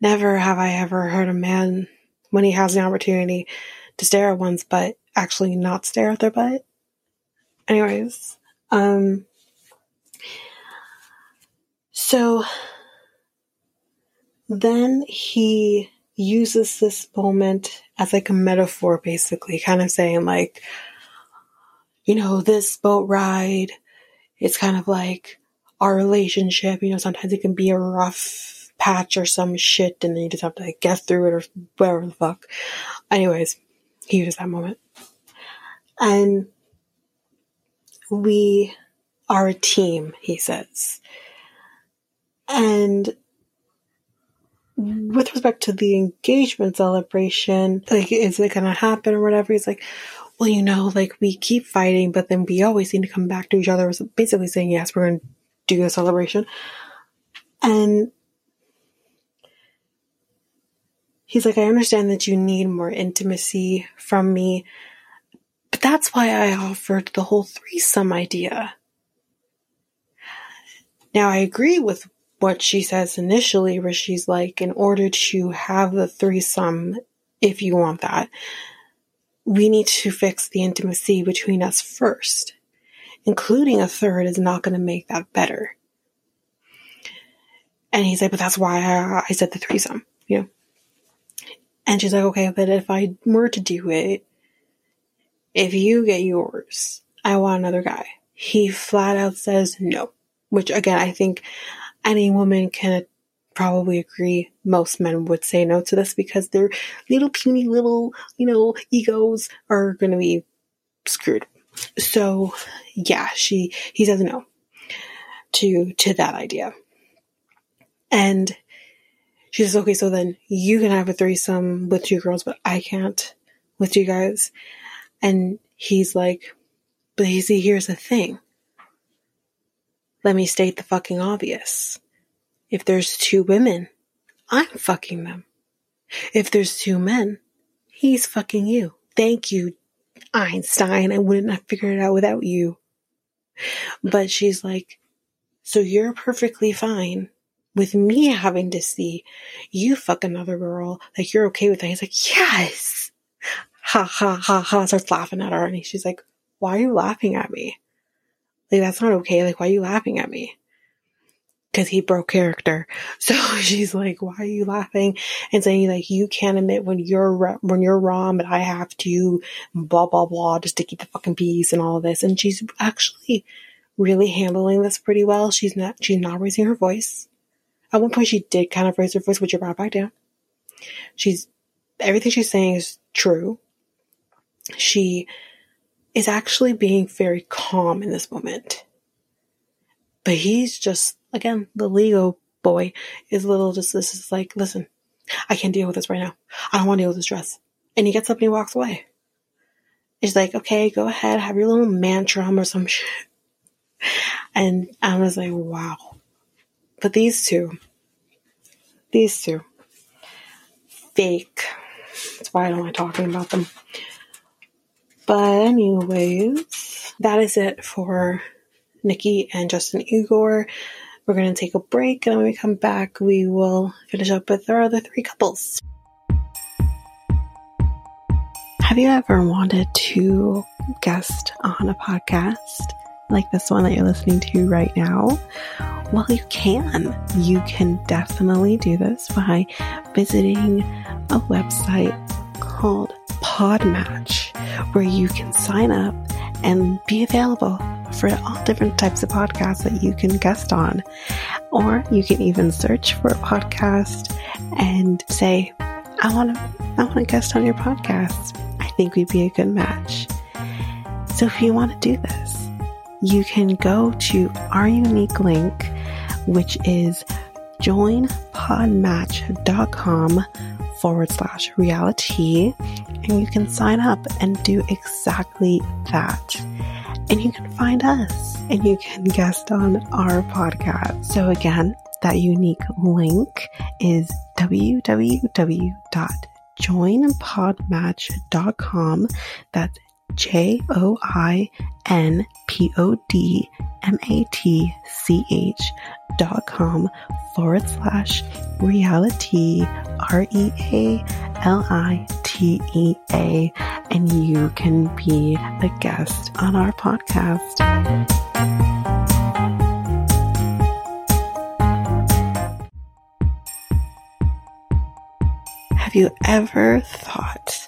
Never have I ever heard a man when he has the opportunity to stare at one's butt, actually not stare at their butt. Anyways, um, so then he uses this moment as like a metaphor, basically, kind of saying like, you know, this boat ride, it's kind of like our relationship, you know, sometimes it can be a rough patch or some shit and then you just have to like get through it or whatever the fuck. Anyways, he uses that moment. And we are a team, he says. And with respect to the engagement celebration, like, is it gonna happen or whatever? He's like, well, you know, like, we keep fighting, but then we always seem to come back to each other. Basically saying, yes, we're gonna do the celebration. And He's like, I understand that you need more intimacy from me, but that's why I offered the whole threesome idea. Now, I agree with what she says initially, where she's like, in order to have the threesome, if you want that, we need to fix the intimacy between us first. Including a third is not going to make that better. And he's like, but that's why I, I said the threesome, you know? And she's like, okay, but if I were to do it, if you get yours, I want another guy. He flat out says no, which again, I think any woman can probably agree most men would say no to this because their little puny little, you know, egos are going to be screwed. So yeah, she, he says no to, to that idea. And she says, okay, so then you can have a threesome with two girls, but I can't with you guys. And he's like, but you see, here's the thing. Let me state the fucking obvious. If there's two women, I'm fucking them. If there's two men, he's fucking you. Thank you, Einstein. I wouldn't have figured it out without you. But she's like, so you're perfectly fine with me having to see you fuck another girl, like you're okay with that. He's like, yes. Ha ha ha ha. Starts laughing at her and she's like, why are you laughing at me? Like, that's not okay. Like, why are you laughing at me? Cause he broke character. So she's like, why are you laughing? And saying like, you can't admit when you're, when you're wrong, but I have to, blah, blah, blah, just to keep the fucking peace and all of this. And she's actually really handling this pretty well. She's not, she's not raising her voice. At one point, she did kind of raise her voice, which you brought back down. She's everything she's saying is true. She is actually being very calm in this moment. But he's just, again, the Lego boy is little just, this is like, listen, I can't deal with this right now. I don't want to deal with this dress. And he gets up and he walks away. He's like, okay, go ahead, have your little mantram or some shit. And I was like, wow. But these two, these two, fake. That's why I don't like talking about them. But anyways, that is it for Nikki and Justin Igor. We're going to take a break, and when we come back, we will finish up with our other three couples. Have you ever wanted to guest on a podcast like this one that you're listening to right now? Well, you can. You can definitely do this by visiting a website called Podmatch, where you can sign up and be available for all different types of podcasts that you can guest on. Or you can even search for a podcast and say, I want to, I want to guest on your podcast. I think we'd be a good match. So if you want to do this, you can go to our unique link, which is joinpodmatch.com forward slash Realitea, and you can sign up and do exactly that. And you can find us and you can guest on our podcast. So again, that unique link is www.joinpodmatch.com. That's J O I N P O D M A T C H dot com forward slash Realitea R E A L I T E A and you can be a guest on our podcast. Have you ever thought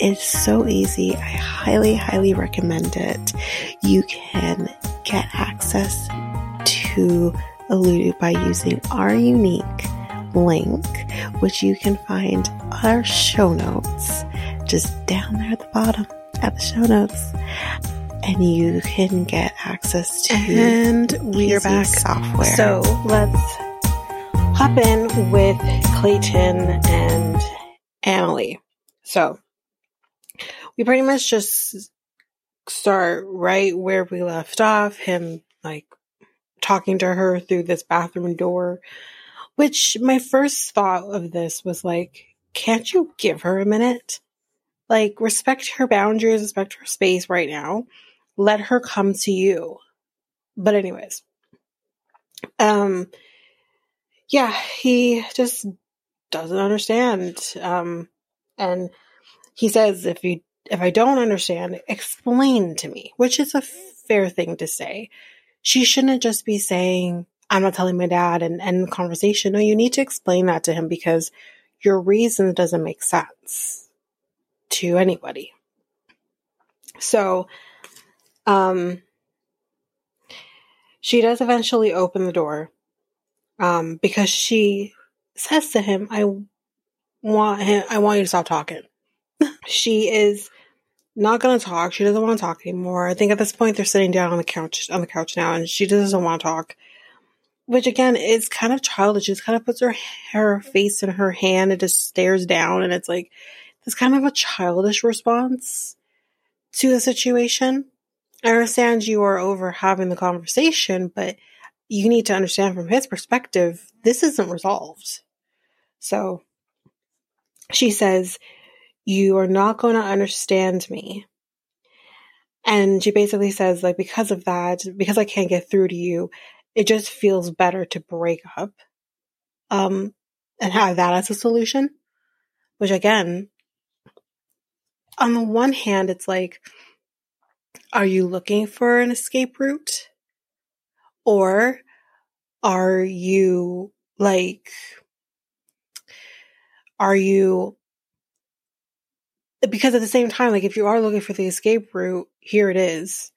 It's so easy. I highly, highly recommend it. You can get access to Alitu by using our unique link, which you can find on our show notes, just down there at the bottom at the show notes. And you can get access to and we are back software. So let's hop in with Clayton and Anali. So we pretty much just start right where we left off, him like talking to her through this bathroom door. Which my first thought of this was like, can't you give her a minute? Like, respect her boundaries, respect her space right now let her come to you. But anyways, um, yeah, he just doesn't understand. Um, and he says, if you, if I don't understand, explain to me, which is a fair thing to say. She shouldn't just be saying, I'm not telling my dad and end the conversation. No, you need to explain that to him because your reason doesn't make sense to anybody. So, um, she does eventually open the door um, because she says to him, I want him, I want you to stop talking. she is not to talk. She doesn't want to talk anymore. I think at this point they're sitting down on the couch, on the couch now, and she doesn't want to talk. Which again is kind of childish. She just kind of puts her her face in her hand and just stares down, and it's like this kind of a childish response to the situation. I understand you are over having the conversation, but you need to understand from his perspective, this isn't resolved. So she says, You are not going to understand me. And she basically says, like, because of that, because I can't get through to you, it just feels better to break up. Um, and have that as a solution. Which again, on the one hand, it's like, are you looking for an escape route? Or are you like, are you, because at the same time, like if you are looking for the escape route, here it is.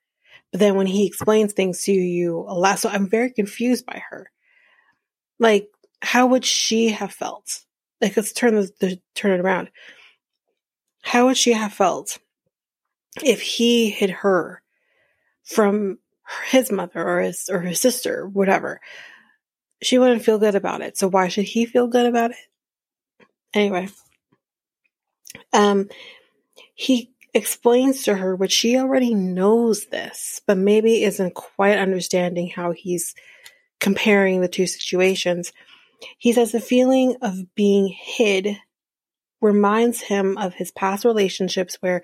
But then when he explains things to you a lot, so I'm very confused by her. Like, how would she have felt? Like, let's turn the, the turn it around. How would she have felt if he hid her from his mother or his or his sister, whatever? She wouldn't feel good about it. So why should he feel good about it? Anyway, um, he explains to her, but she already knows this, but maybe isn't quite understanding how he's comparing the two situations. He says the feeling of being hid reminds him of his past relationships where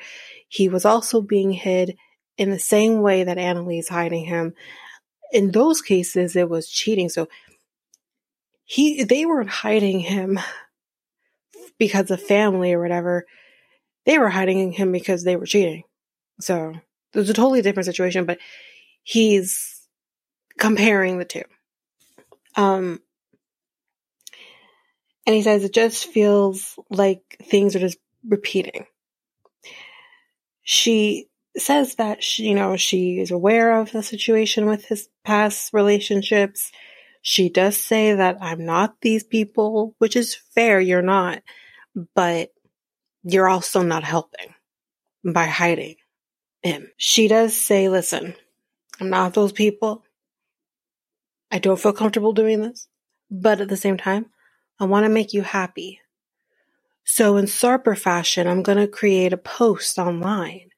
he was also being hid in the same way that Anali's hiding him. In those cases, it was cheating. So he, they weren't hiding him because of family or whatever. They were hiding him because they were cheating. So it was a totally different situation, but he's comparing the two. Um, and he says it just feels like things are just repeating. She says that she, you know, she is aware of the situation with his past relationships. She does say that I'm not these people, which is fair, you're not, but you're also not helping by hiding him. She does say, listen, I'm not those people. I don't feel comfortable doing this, but at the same time, I want to make you happy. So in Sarper fashion, I'm going to create a post online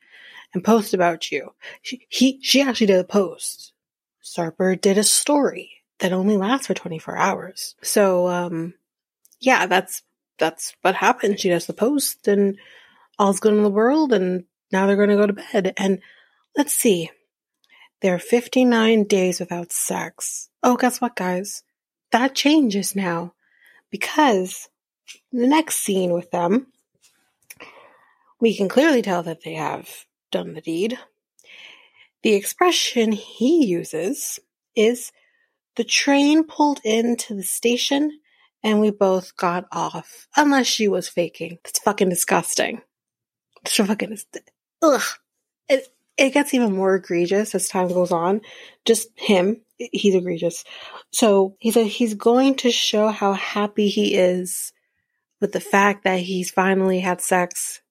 and post about you. She, he, she actually did a post. Sarper did a story that only lasts for 24 hours. So, um, yeah, that's, that's what happened. She does the post and all's good in the world and now they're going to go to bed. And let's see. They're 59 days without sex. Oh, guess what, guys? That changes now because the next scene with them, we can clearly tell that they have done the deed. The expression he uses is the train pulled into the station and we both got off. Unless she was faking. That's fucking disgusting. It's fucking, ugh. It, it gets even more egregious as time goes on. Just him he's egregious. So he said he's going to show how happy he is with the fact that he's finally had sex.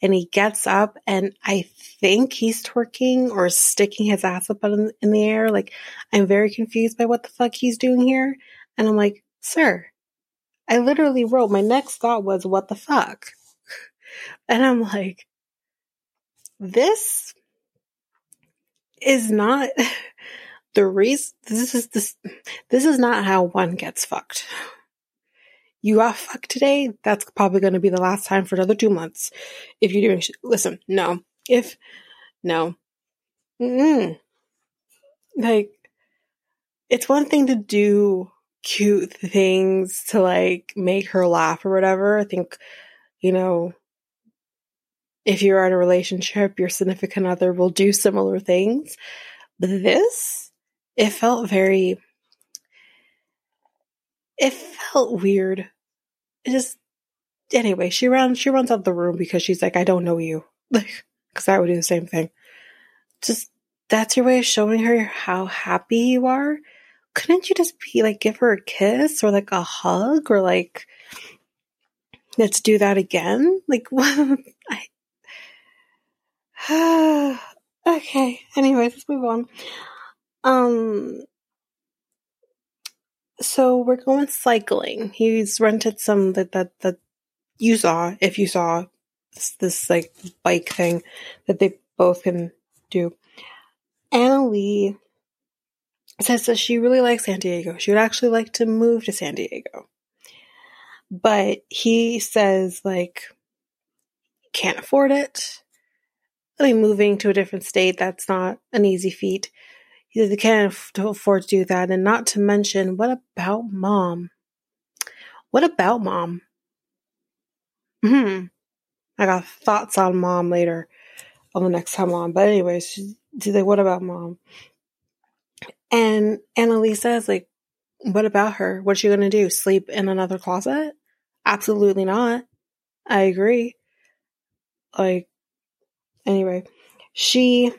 And he gets up and I think he's twerking or sticking his ass up in, in the air. Like, I'm very confused by what the fuck he's doing here. And I'm like, sir, I literally wrote, my next thought was, what the fuck? And I'm like, this is not the reason this is this this is not how one gets fucked. You got fucked today. That's probably going to be the last time for another two months. If you're doing, listen, no. If no, Mm-mm. like it's one thing to do cute things to like make her laugh or whatever. I think you know if you're in a relationship, your significant other will do similar things. But this it felt very it felt weird. It just anyway, she runs she runs out the room because she's like, I don't know you. Like, because I would do the same thing. Just that's your way of showing her how happy you are. Couldn't you just be like, give her a kiss or like a hug or like, let's do that again? Like, what? I, okay. Anyway, let's move on. Um, so we're going cycling. He's rented some that that that you saw, if you saw this, this like bike thing that they both can do. Anali says that she really likes San Diego. She would actually like to move to San Diego. But he says, like, can't afford it. I mean, moving to a different state, that's not an easy feat. He says he can't afford to do that. And not to mention, what about mom? What about mom? Hmm. I got thoughts on mom later on the next time on. But anyways, she's like, what about mom? And Annalisa is like, what about her? What's she gonna do? Sleep in another closet? Absolutely not. I agree. Like, anyway, she,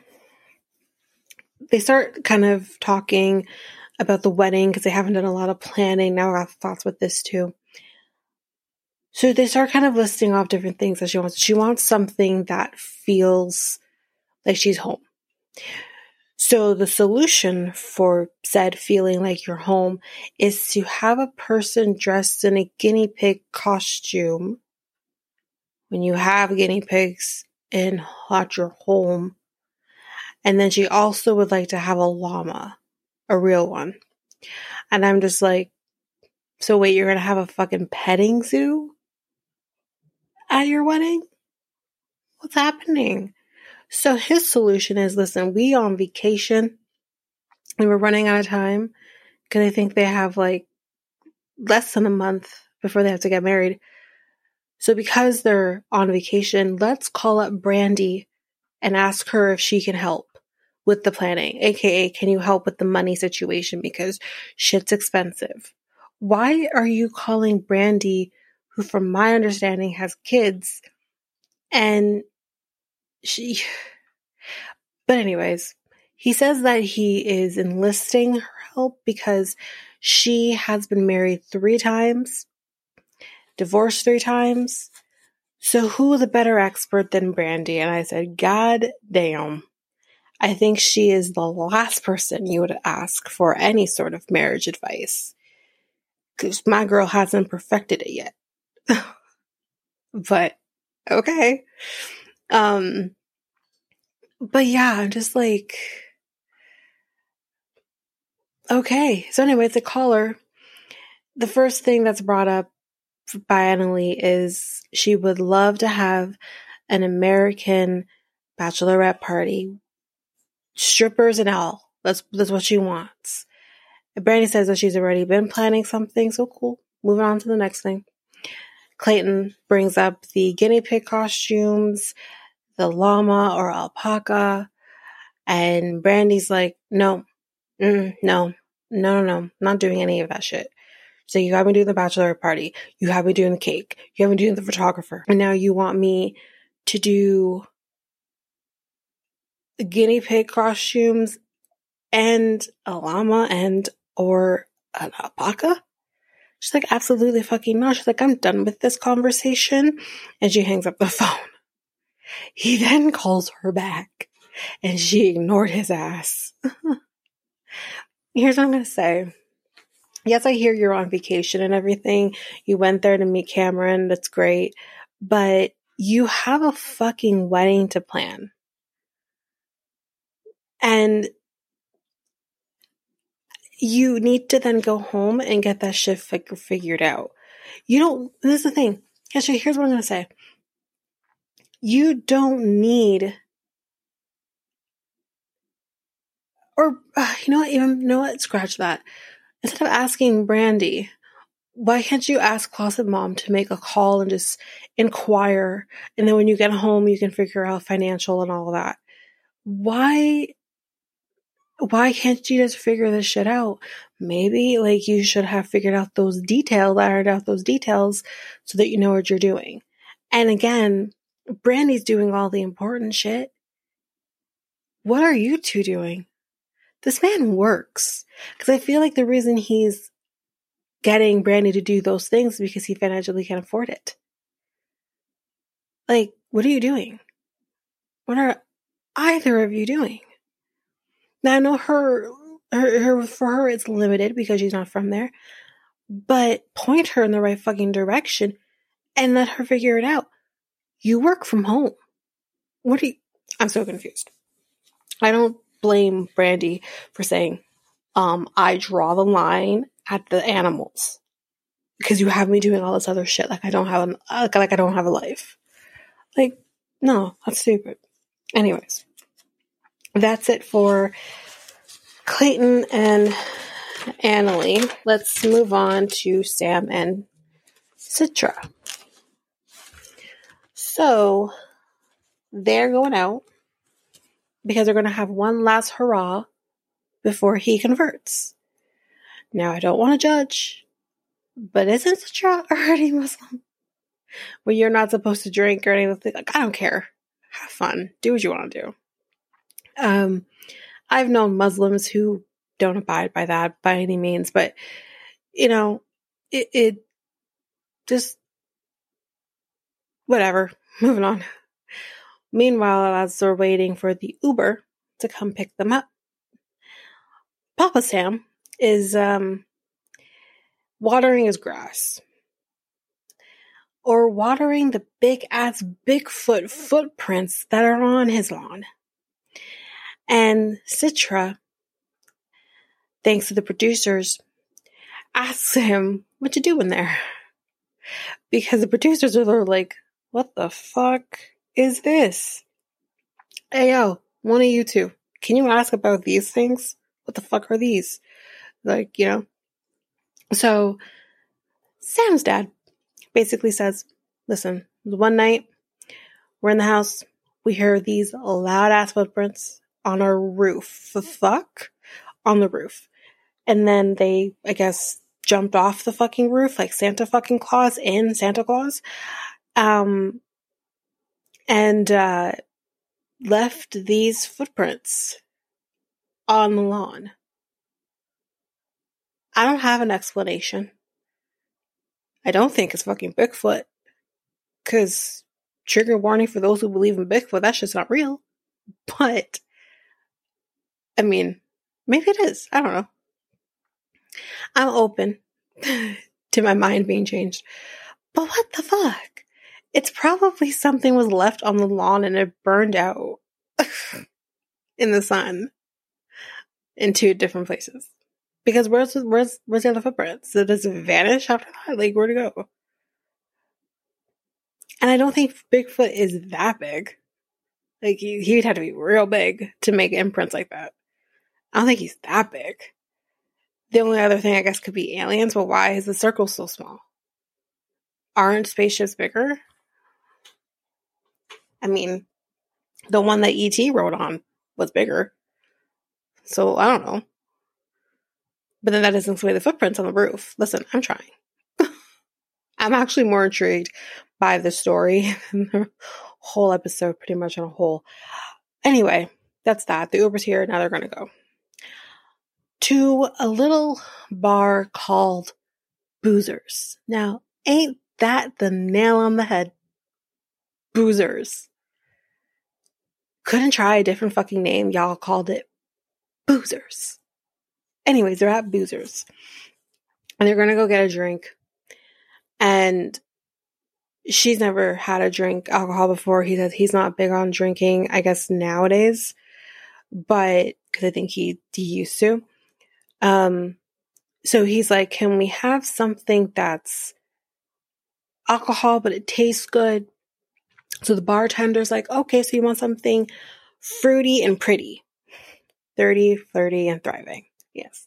they start kind of talking about the wedding because they haven't done a lot of planning. Now I have thoughts with this too. So they start kind of listing off different things that she wants. She wants something that feels like she's home. So the solution for said feeling like you're home is to have a person dressed in a guinea pig costume. When you have guinea pigs in at your home. And then she also would like to have a llama, a real one. And I'm just like, so wait, you're going to have a fucking petting zoo? at your wedding? What's happening? So his solution is listen, we on vacation and we're running out of time because I think they have like less than a month before they have to get married. So because they're on vacation, let's call up Brandy and ask her if she can help with the planning, aka can you help with the money situation because shit's expensive. Why are you calling Brandy who, from my understanding, has kids. And she, but, anyways, he says that he is enlisting her help because she has been married three times, divorced three times. So, who the better expert than Brandy? And I said, God damn. I think she is the last person you would ask for any sort of marriage advice. Because my girl hasn't perfected it yet. but okay. Um, but yeah, I'm just like, okay. So anyway, the caller, the first thing that's brought up by Anali is she would love to have an American bachelorette party, strippers and all. That's that's what she wants. And Brandy says that she's already been planning something, so cool. Moving on to the next thing. Clayton brings up the guinea pig costumes, the llama or alpaca, and Brandy's like, no, no, no, no, no, not doing any of that shit. So you have me doing the bachelor party, you have me doing the cake, you have me doing the photographer, and now you want me to do guinea pig costumes and a llama and or an alpaca? She's like, absolutely fucking not. She's like, I'm done with this conversation. And she hangs up the phone. He then calls her back and she ignored his ass. Here's what I'm going to say. Yes, I hear you're on vacation and everything. You went there to meet Cameron. That's great. But you have a fucking wedding to plan. And you need to then go home and get that shit fig- figured out. You don't, this is the thing. Actually, here's what I'm going to say. You don't need, or uh, you know what, even, you know what, scratch that. Instead of asking Brandy, why can't you ask Closet Mom to make a call and just inquire? And then when you get home, you can figure out financial and all that. Why why can't you just figure this shit out? Maybe like you should have figured out those details, ironed out those details so that you know what you're doing. And again, Brandy's doing all the important shit. What are you two doing? This man works. Because I feel like the reason he's getting Brandy to do those things is because he financially can't afford it. Like, what are you doing? What are either of you doing? Now I know her, her, her, for her it's limited because she's not from there, but point her in the right fucking direction and let her figure it out. You work from home. What do you, I'm so confused. I don't blame Brandy for saying, um, I draw the line at the animals. because you have me doing all this other shit. Like I don't have an, like, like I don't have a life. Like, no, that's stupid. Anyways, that's it for Clayton and Anali. Let's move on to Sam and Citra. So they're going out because they're going to have one last hurrah before he converts. Now, I don't want to judge, but isn't Citra already Muslim? Where you're not supposed to drink or anything. Like, I don't care. Have fun. Do what you want to do. Um, I've known Muslims who don't abide by that by any means, but you know, it, it just whatever. Moving on. Meanwhile, as they're waiting for the Uber to come pick them up, Papa Sam is um, watering his grass or watering the big ass Bigfoot footprints that are on his lawn. And Citra, thanks to the producers, asks him what you doing there. Because the producers are like, what the fuck is this? Hey yo, one of you two, can you ask about these things? What the fuck are these? Like, you know? So, Sam's dad basically says, listen, one night, we're in the house, we hear these loud ass footprints on a roof. The fuck? On the roof. And then they, I guess, jumped off the fucking roof like Santa fucking Claus in Santa Claus. Um, and, uh, left these footprints on the lawn. I don't have an explanation. I don't think it's fucking Bigfoot. Cause trigger warning for those who believe in Bigfoot, that's just not real. But I mean, maybe it is. I don't know. I'm open to my mind being changed. But what the fuck? It's probably something was left on the lawn and it burned out in the sun in two different places. Because where's where's where's the other footprints? So does it vanish after that? Like where to go? And I don't think Bigfoot is that big. Like he, he'd have to be real big to make imprints like that. I don't think he's that big. The only other thing I guess could be aliens, but why is the circle so small? Aren't spaceships bigger? I mean, the one that ET rode on was bigger. So I don't know. But then that doesn't explain the footprints on the roof. Listen, I'm trying. I'm actually more intrigued by the story than the whole episode, pretty much on a whole. Anyway, that's that. The Uber's here. Now they're going to go to a little bar called Boozers. Now, ain't that the nail on the head? Boozers. Couldn't try a different fucking name. Y'all called it Boozers. Anyways, they're at Boozers. And they're gonna go get a drink. And she's never had a drink alcohol before. He says he's not big on drinking, I guess nowadays. But because I think he, he used to. Um, so he's like, can we have something that's alcohol, but it tastes good? So the bartender's like, okay, so you want something fruity and pretty. 30, flirty, and thriving. Yes.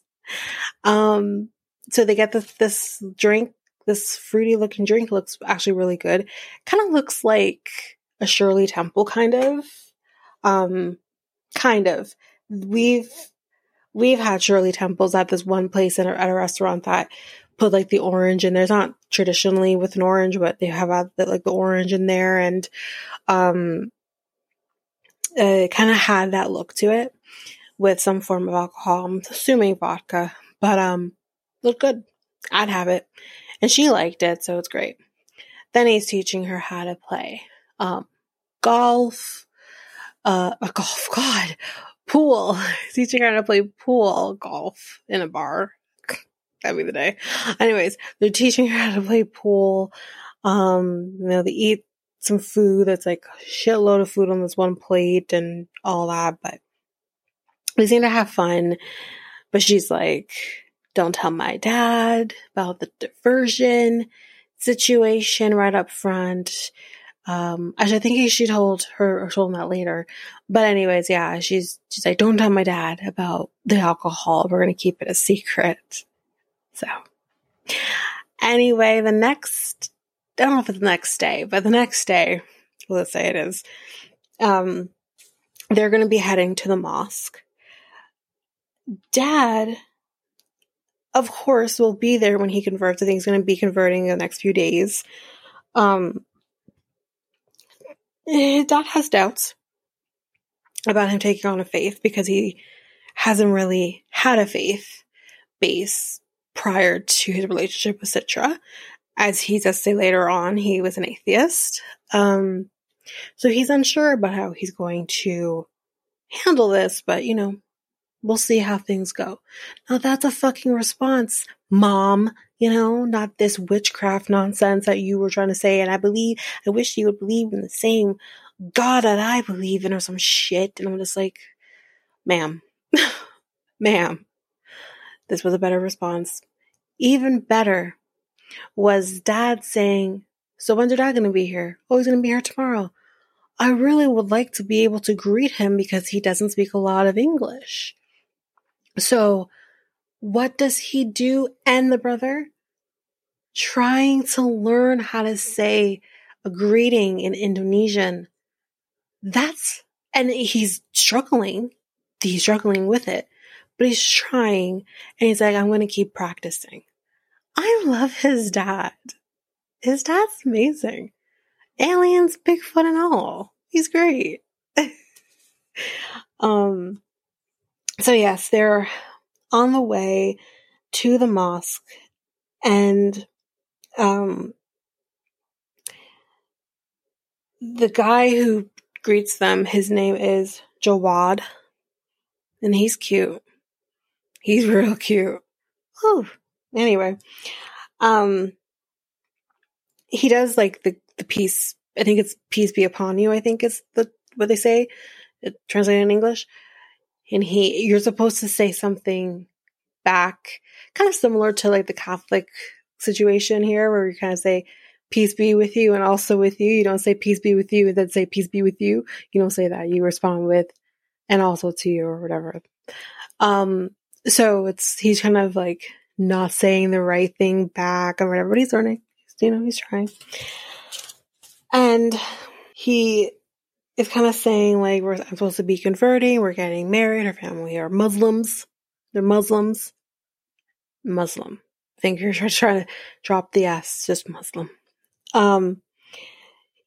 Um, so they get this, this drink, this fruity looking drink looks actually really good. Kind of looks like a Shirley Temple kind of. Um, kind of. We've we've had Shirley Temples at this one place at a, at a restaurant that put like the orange in there's not traditionally with an orange, but they have the, like the orange in there and, um, it kind of had that look to it with some form of alcohol. I'm assuming vodka, but, um, looked good. I'd have it. And she liked it, so it's great. Then he's teaching her how to play, um, golf, uh, a golf, God, pool. Teaching her how to play pool golf in a bar. That'd be the day. Anyways, they're teaching her how to play pool. Um, you know, they eat some food that's like shitload of food on this one plate and all that, but they seem to have fun. But she's like, don't tell my dad about the diversion situation right up front. Um, actually, I think she told her or told him that later. But anyways, yeah, she's she's like, don't tell my dad about the alcohol. We're gonna keep it a secret. So, anyway, the next I don't know if it's the next day, but the next day, let's say it is. Um, they're gonna be heading to the mosque. Dad of course, will be there when he converts. I think he's to be converting in the next few days. Um, eh, Dad has doubts about him taking on a faith because he hasn't really had a faith base prior to his relationship with Citra. As he does say later on, he was an atheist. Um, so he's unsure about how he's going to handle this, but you know, We'll see how things go. Now that's a fucking response, mom. You know, not this witchcraft nonsense that you were trying to say. And I believe, I wish you would believe in the same God that I believe in or some shit. And I'm just like, ma'am, ma'am, this was a better response. Even better was dad saying, so when's your dad going to be here? Oh, he's going to be here tomorrow. I really would like to be able to greet him because he doesn't speak a lot of English. So, what does he do and the brother? Trying to learn how to say a greeting in Indonesian. That's, and he's struggling. He's struggling with it, but he's trying and he's like, I'm going to keep practicing. I love his dad. His dad's amazing. Aliens, Bigfoot and all. He's great. um, so yes, they're on the way to the mosque and um, the guy who greets them, his name is Jawad, and he's cute. He's real cute. Anyway, um, he does like the the peace. I think it's peace be upon you. I think is the what they say, translated in English and he you're supposed to say something back kind of similar to like the catholic situation here where you kind of say peace be with you and also with you. You don't say peace be with you and then say peace be with you. You don't say that. You respond with and also to you or whatever. Um so it's he's kind of like not saying the right thing back or whatever but he's learning. You know he's trying. And he is kind of saying like we're I'm supposed to be converting, we're getting married, her family are Muslims. They're Muslims. Muslim. I think you're trying to drop the S, just Muslim. Um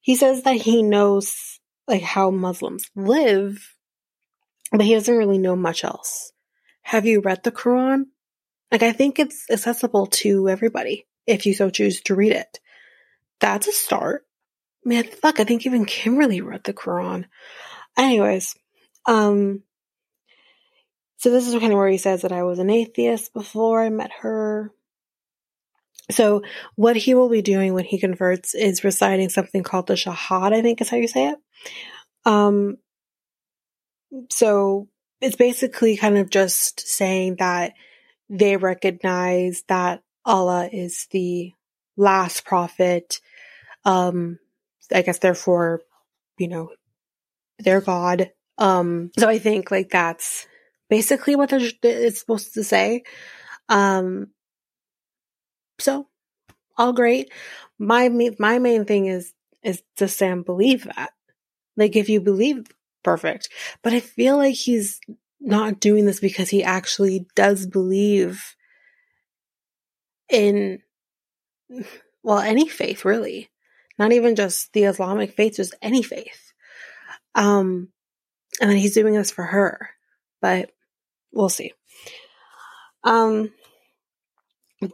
he says that he knows like how Muslims live, but he doesn't really know much else. Have you read the Quran? Like I think it's accessible to everybody if you so choose to read it. That's a start man, fuck, I think even Kimberly read the Quran. Anyways, um, so this is kind of where he says that I was an atheist before I met her. So what he will be doing when he converts is reciting something called the Shahad, I think is how you say it. Um, so it's basically kind of just saying that they recognize that Allah is the last prophet, um, I guess therefore, you know, their God. Um, so I think like that's basically what they're, it's supposed to say. Um, so all great. My my main thing is is to Sam believe that. Like if you believe, perfect. But I feel like he's not doing this because he actually does believe in well any faith really not even just the Islamic faith, just any faith. Um, and then he's doing this for her, but we'll see. Um,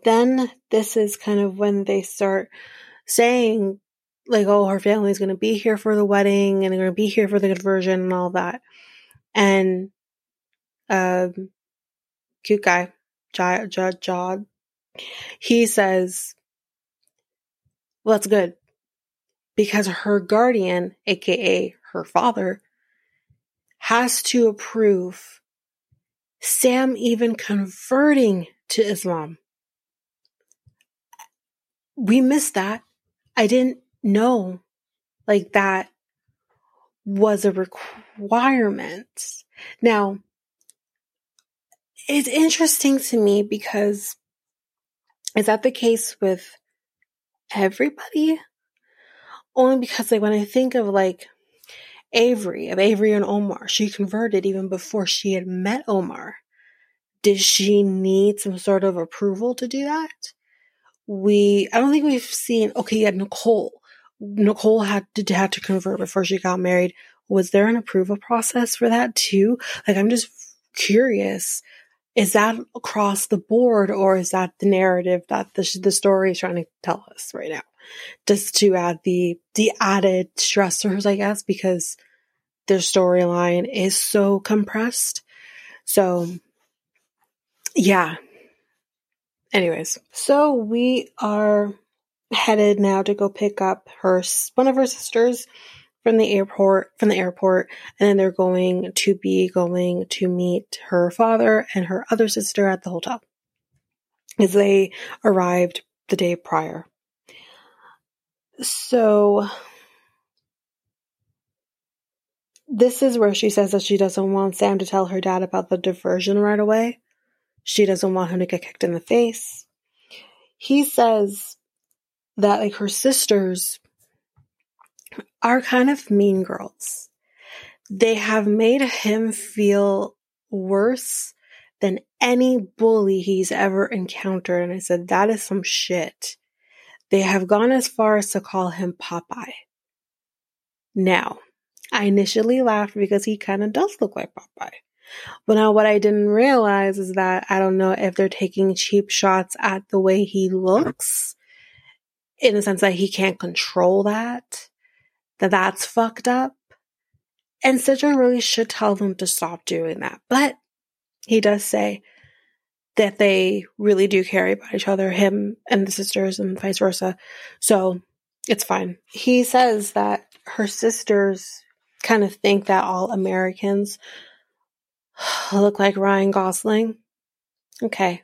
then this is kind of when they start saying, like, oh, her family's going to be here for the wedding and they're going to be here for the conversion and all that. And, um, cute guy, Jod, Jod, Jod, he says, well, that's good because her guardian, aka her father, has to approve Sam even converting to Islam. We missed that. I didn't know like that was a requirement. Now, it's interesting to me because is that the case with everybody? Only because like when I think of like Avery, of Avery and Omar, she converted even before she had met Omar. Did she need some sort of approval to do that? We, I don't think we've seen, okay, yeah, Nicole. Nicole had to, had to convert before she got married. Was there an approval process for that too? Like, I'm just curious. Is that across the board or is that the narrative that the, the story is trying to tell us right now? Just to add the, the added stressors, I guess, because their storyline is so compressed. So yeah. Anyways, so we are headed now to go pick up her one of her sisters from the airport from the airport and then they're going to be going to meet her father and her other sister at the hotel as they arrived the day prior so this is where she says that she doesn't want Sam to tell her dad about the diversion right away she doesn't want him to get kicked in the face. He says that like her sisters are kind of mean girls. They have made him feel worse than any bully he's ever encountered. And I said, that is some shit. They have gone as far as to call him Popeye. Now, I initially laughed because he kind of does look like Popeye. But now what I didn't realize is that I don't know if they're taking cheap shots at the way he looks in the sense that he can't control that, that that's fucked up. And Citra really should tell them to stop doing that. But he does say that they really do care about each other, him and the sisters and vice versa. So it's fine. He says that her sisters kind of think that all Americans look like Ryan Gosling. Okay.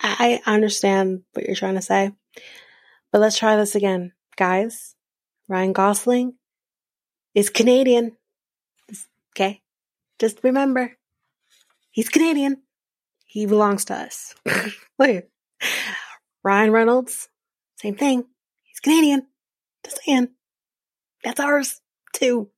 I understand what you're trying to say. But let's try this again. Guys, Ryan Gosling is Canadian. Okay. Just remember, he's Canadian. He belongs to us. Look. Ryan Reynolds, same thing. He's Canadian. Just saying. That's ours too.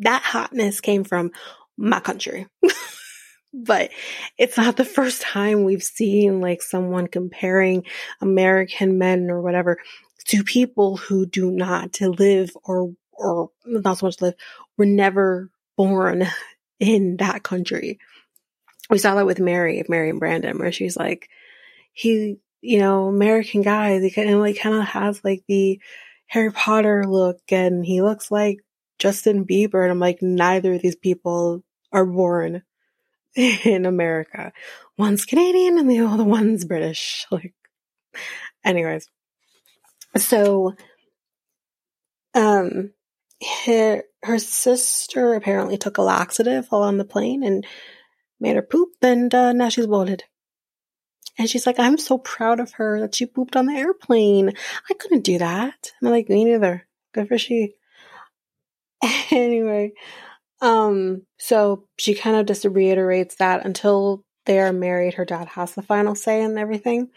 That hotness came from my country. but it's not the first time we've seen like someone comparing American men or whatever to people who do not to live or or not so much live were never born in that country. We saw that with Mary, Mary and Brandon, where she's like, he, you know, American guy, he kind of like kind of has like the Harry Potter look, and he looks like Justin Bieber. And I'm like, neither of these people are born in America. One's Canadian and the other one's British. Like, anyways. So, um, her, her sister apparently took a laxative while on the plane and made her poop, and uh, now she's bloated. And she's like, I'm so proud of her that she pooped on the airplane. I couldn't do that. I'm like, me neither. Good for she. anyway, um, so she kind of just reiterates that until they are married, her dad has the final say in everything.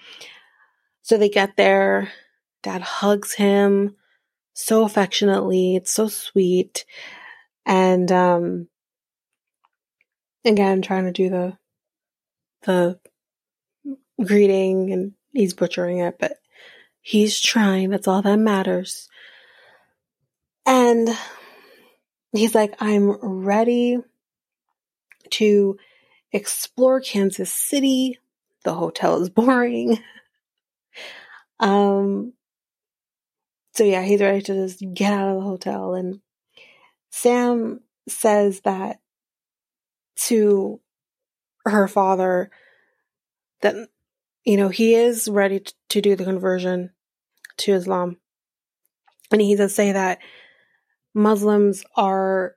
So they get there, dad hugs him so affectionately, it's so sweet. And um again trying to do the the greeting and he's butchering it, but he's trying, that's all that matters. And he's like, I'm ready to explore Kansas City. The hotel is boring. um, so yeah, he's ready to just get out of the hotel. And Sam says that to her father that, you know, he is ready to do the conversion to Islam. And he does say that Muslims are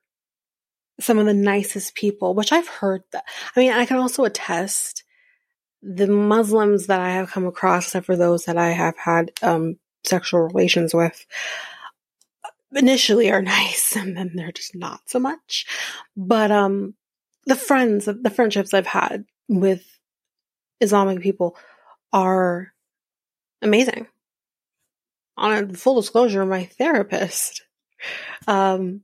some of the nicest people, which I've heard that. I mean, I can also attest the Muslims that I have come across, except for those that I have had um, sexual relations with, initially are nice and then they're just not so much. But um, the friends, the friendships I've had with Islamic people are amazing. On full disclosure, my therapist um,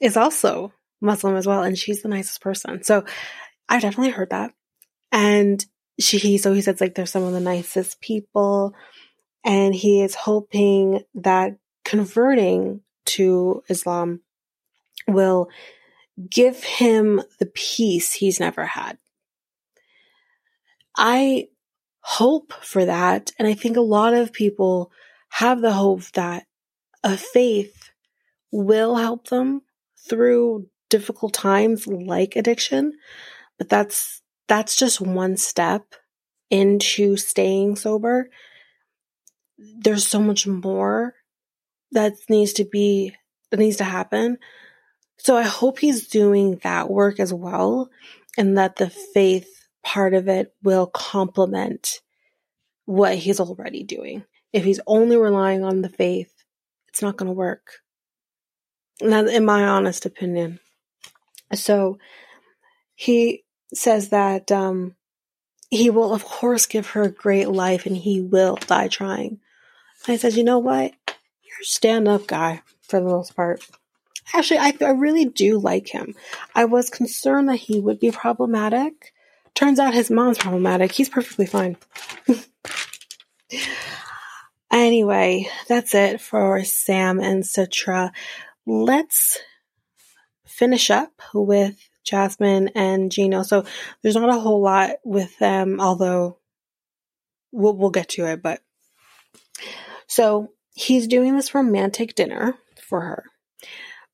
is also Muslim as well, and she's the nicest person. So I've definitely heard that. And she, so he says like they're some of the nicest people, and he is hoping that converting to Islam will give him the peace he's never had. I hope for that. And I think a lot of people have the hope that a faith will help them through difficult times like addiction. But that's, that's just one step into staying sober. There's so much more that needs to be, that needs to happen. So I hope he's doing that work as well and that the faith part of it will complement what he's already doing. If he's only relying on the faith, it's not going to work. Now, in my honest opinion. So he says that um, he will, of course, give her a great life and he will die trying. And I said, you know what? You're a stand up guy for the most part. Actually, I, I really do like him. I was concerned that he would be problematic. Turns out his mom's problematic. He's perfectly fine. anyway, that's it for Sam and Citra. Let's finish up with Jasmine and Gino. So there's not a whole lot with them, although we'll, we'll get to it. But so he's doing this romantic dinner for her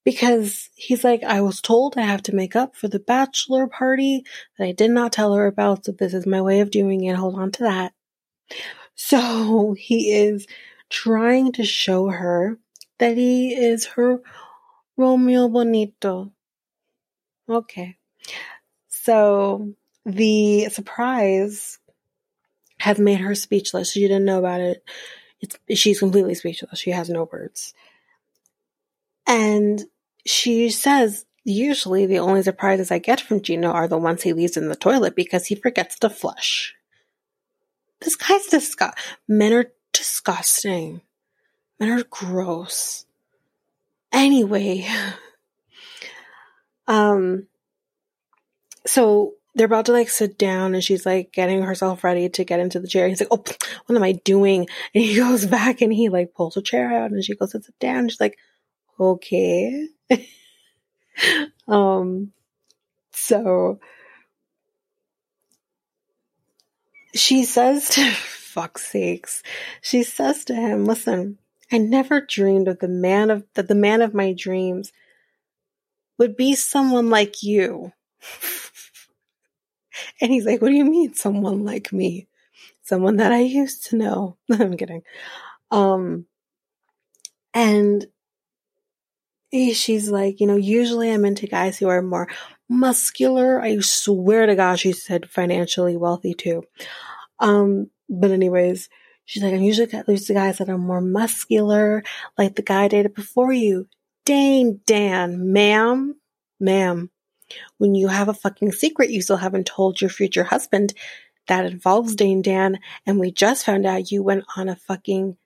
because he's like, I was told I have to make up for the bachelor party that I did not tell her about. So this is my way of doing it. Hold on to that. So he is trying to show her that he is her Romeo Bonito. Okay. So the surprise has made her speechless. She didn't know about it. It's, she's completely speechless. She has no words. And she says, usually the only surprises I get from Gino are the ones he leaves in the toilet because he forgets to flush. This guy's disgust. Men are disgusting. Men are gross. Anyway, um, so they're about to like sit down and she's like getting herself ready to get into the chair. He's like, Oh, what am I doing? And he goes back and he like pulls a chair out and she goes to sit down. She's like, okay. um, so she says to, fuck's sakes, she says to him, listen, I never dreamed of the man of, that the man of my dreams would be someone like you. and he's like, what do you mean someone like me? Someone that I used to know. I'm kidding. Um, and she's like, you know, usually I'm into guys who are more muscular. I swear to God, she said financially wealthy too. Um, but anyways, she's like, I'm usually used to guys that are more muscular, like the guy I dated before you. Dane Dan, ma'am, ma'am. When you have a fucking secret you still haven't told your future husband that involves Dane Dan, and we just found out you went on a fucking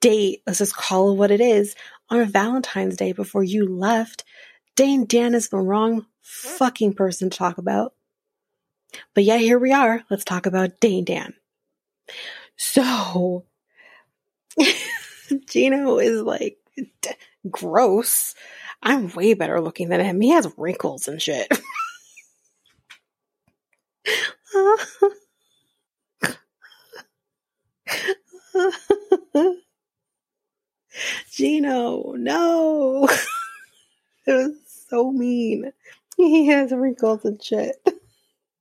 date, let's just call it what it is, on Valentine's Day before you left, Dane Dan is the wrong fucking person to talk about. But yeah, here we are. Let's talk about Dane Dan. So, Gino is like d- gross. I'm way better looking than him. He has wrinkles and shit. Gino, no. it was so mean. He has wrinkles and shit.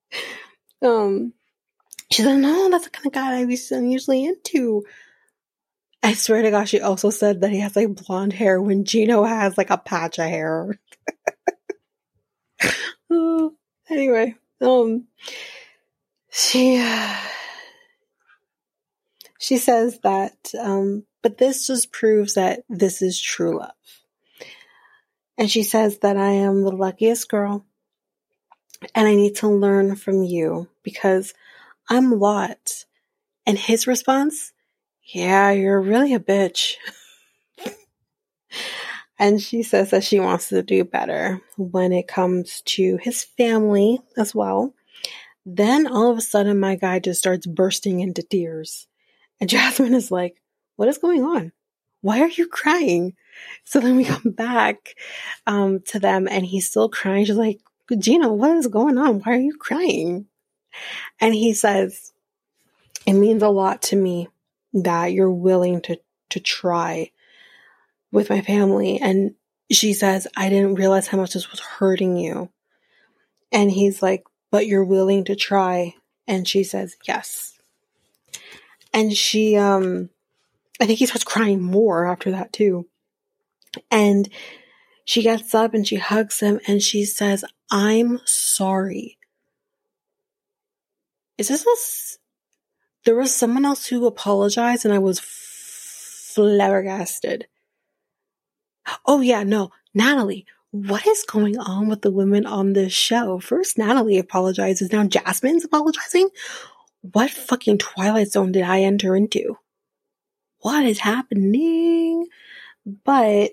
um, she's like, no, that's the kind of guy I'm usually into. I swear to God, she also said that he has like blonde hair when Gino has like a patch of hair. oh, anyway, um, she uh, she says that um, but this just proves that this is true love. And she says that i am the luckiest girl and i need to learn from you because i'm lot. And his response yeah you're really a bitch. And she says that she wants to do better when it comes to his family as well. Then all of a sudden, my guy just starts bursting into tears. And Jasmine is like, What is going on? Why are you crying? So then we come back um, to them, and he's still crying. She's like, Gina, what is going on? Why are you crying? And he says, It means a lot to me that you're willing to, to try with my family. And she says, I didn't realize how much this was hurting you. And he's like, but you're willing to try. And she says, yes. And she, um, I think he starts crying more after that too. And she gets up and she hugs him and she says, I'm sorry. Is this a, there was someone else who apologized and I was flabbergasted. Oh yeah, no, Natalie what is going on with the women on this show? First, Natalie apologizes. Now Jasmine's apologizing. What fucking Twilight Zone did I enter into? What is happening? But,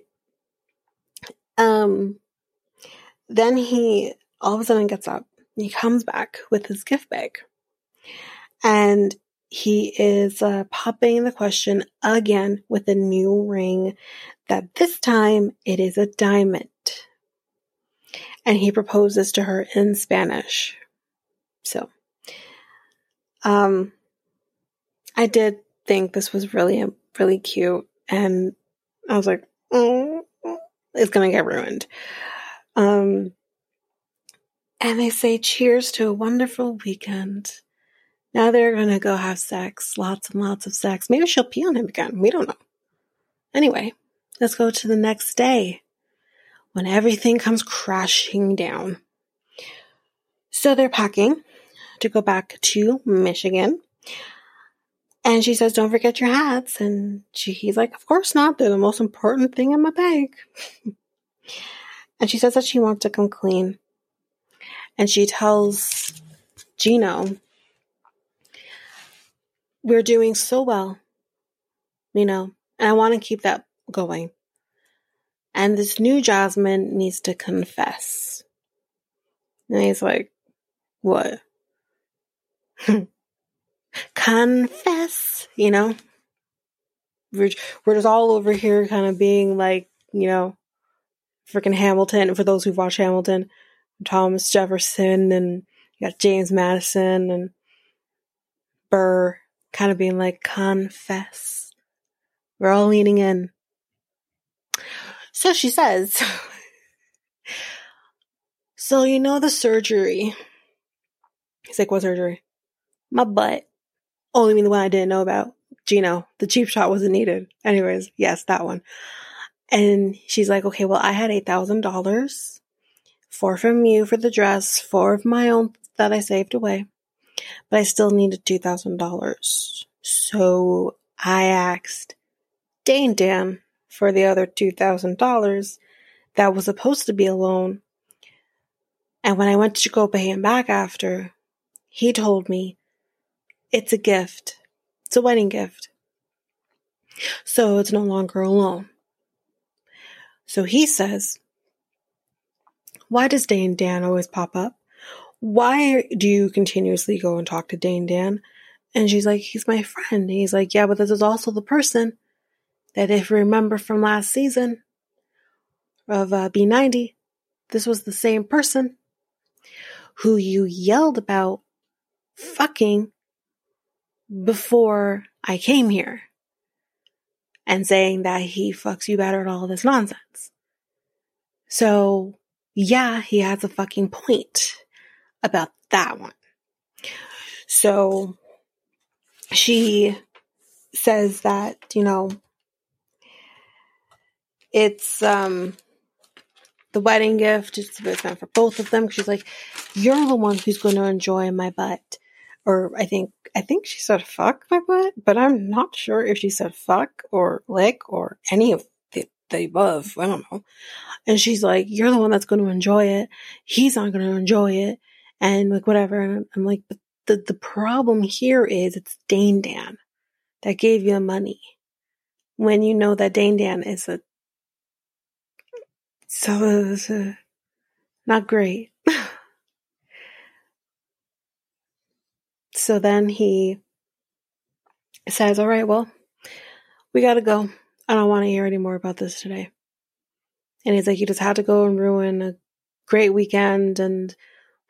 um, then he all of a sudden gets up. He comes back with his gift bag. And he is uh, popping the question again with a new ring that this time it is a diamond and he proposes to her in Spanish. So, um, I did think this was really, really cute, and I was like, oh, it's gonna get ruined. Um, and they say, cheers to a wonderful weekend. Now they're gonna go have sex, lots and lots of sex. Maybe she'll pee on him again. We don't know. Anyway, let's go to the next day when everything comes crashing down. So they're packing to go back to Michigan. And she says, Don't forget your hats. And she, he's like, Of course not. They're the most important thing in my bag. and she says that she wants to come clean. And she tells Gino, We're doing so well, you know, and I want to keep that going. And this new Jasmine needs to confess. And he's like, What? confess, you know? We're, we're just all over here kind of being like, you know, freaking Hamilton. For those who've watched Hamilton, Thomas Jefferson and you got James Madison and Burr kind of being like, confess. We're all leaning in. So she says, So, you know the surgery. He's like, What surgery? My butt. Only mean the one I didn't know about. Gino, the cheap shot wasn't needed. Anyways, yes, that one. And she's like, Okay, well, I had $8,000. Four from you for the dress, four of my own that I saved away. But I still needed $2,000. So I asked Dane Dan for the other $2,000 that was supposed to be a loan. And when I went to go pay him back after, he told me it's a gift. It's a wedding gift. So it's no longer alone. So he says, Why does Dane Dan always pop up? Why do you continuously go and talk to Dane Dan? And she's like, He's my friend. And he's like, Yeah, but this is also the person that if you remember from last season of uh, B90, this was the same person who you yelled about fucking before I came here and saying that he fucks you better and all this nonsense. So, yeah, he has a fucking point about that one. So, she says that, you know, it's um the wedding gift. It's, it's meant for both of them. She's like, you're the one who's going to enjoy my butt. or I think I think she said fuck my butt, but I'm not sure if she said fuck or lick or any of the, the above. I don't know. And she's like, "You're the one that's going to enjoy it. He's not going to enjoy it." And like whatever. And I'm like, but the the problem here is it's Dane Dan that gave you money when you know that Dane Dan is a so not great. so then he says, All right, well, we gotta go. I don't want to hear any more about this today. And he's like, You just had to go and ruin a great weekend, and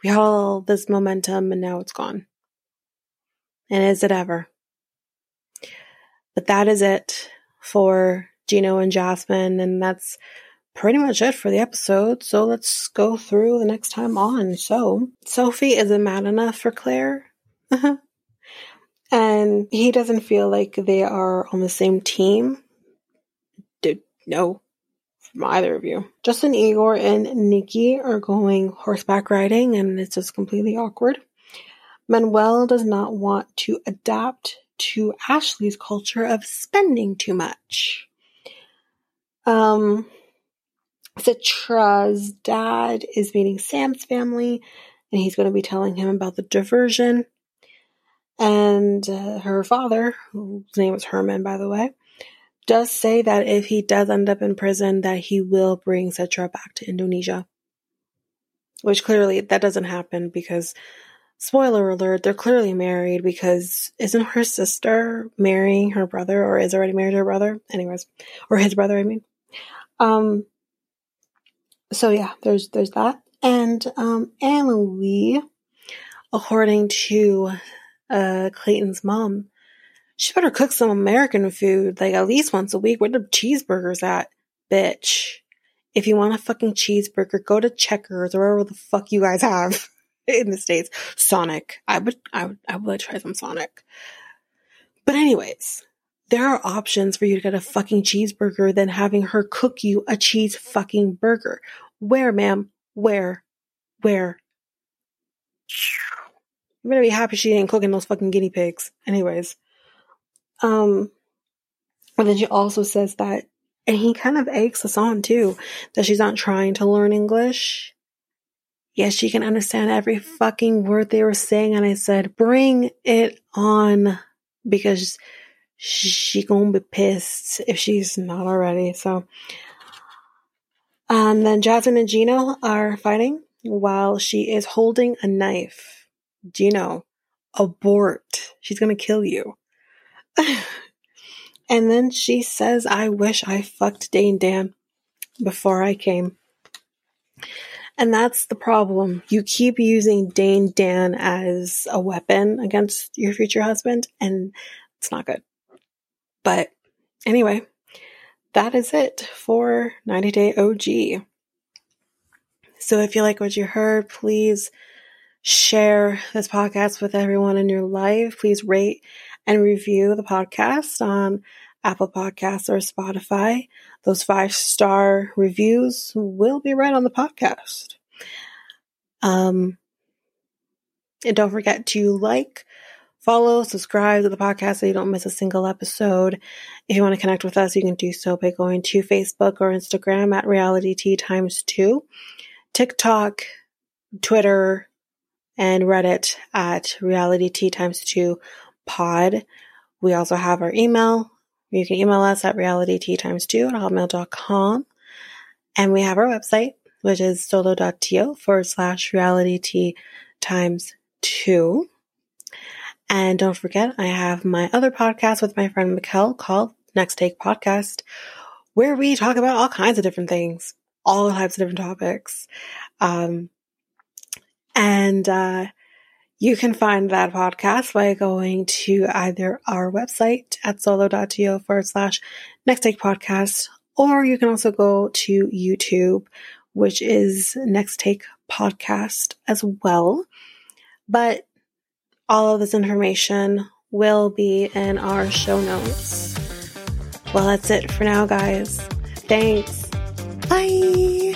we had all this momentum, and now it's gone. And is it ever? But that is it for Gino and Jasmine, and that's pretty much it for the episode. So let's go through the next time on. So Sophie isn't mad enough for Claire. and he doesn't feel like they are on the same team. No from either of you. Justin Igor and Nikki are going horseback riding and it's just completely awkward. Manuel does not want to adapt to Ashley's culture of spending too much. Um Citra's dad is meeting Sam's family, and he's going to be telling him about the diversion. And uh, her father, whose name is Herman, by the way, does say that if he does end up in prison, that he will bring Citra back to Indonesia. Which clearly that doesn't happen because, spoiler alert, they're clearly married because isn't her sister marrying her brother or is already married to her brother? Anyways, or his brother, I mean. Um, so yeah, there's there's that. And um Anali, according to uh Clayton's mom, she better cook some American food like at least once a week. Where the cheeseburgers at, bitch? If you want a fucking cheeseburger, go to Checkers or wherever the fuck you guys have in the states. Sonic. I would I would I would try some Sonic. But anyways, there are options for you to get a fucking cheeseburger than having her cook you a cheese fucking burger. Where, ma'am? Where? Where? You better be happy she ain't cooking those fucking guinea pigs. Anyways. Um, and then she also says that, and he kind of eggs us on too, that she's not trying to learn English. Yes, she can understand every fucking word they were saying. And I said, bring it on because she gonna be pissed if she's not already. So, um, then Jasmine and Gino are fighting while she is holding a knife. Gino, abort. She's gonna kill you. and then she says, I wish I fucked Dane Dan before I came. And that's the problem. You keep using Dane Dan as a weapon against your future husband, and it's not good. But anyway, that is it for 90 Day OG. So if you like what you heard, please share this podcast with everyone in your life. Please rate and review the podcast on Apple Podcasts or Spotify. Those five star reviews will be read on the podcast. Um, and don't forget to like, follow, subscribe to the podcast so you don't miss a single episode. If you want to connect with us, you can do so by going to Facebook or Instagram at Realitea times two, TikTok, Twitter, and Reddit at Realitea times two pod. We also have our email. You can email us at reality realitea times two at hotmail.com. And we have our website, which is solo.to forward slash realitea times two. And don't forget, I have my other podcast with my friend Mikkel called Next Take Podcast, where we talk about all kinds of different things, all types of different topics. Um, and uh, you can find that podcast by going to either our website at solo.to forward slash Next Take Podcast, or you can also go to YouTube, which is Next Take Podcast as well. But all of this information will be in our show notes. Well, that's it for now, guys. Thanks. Bye.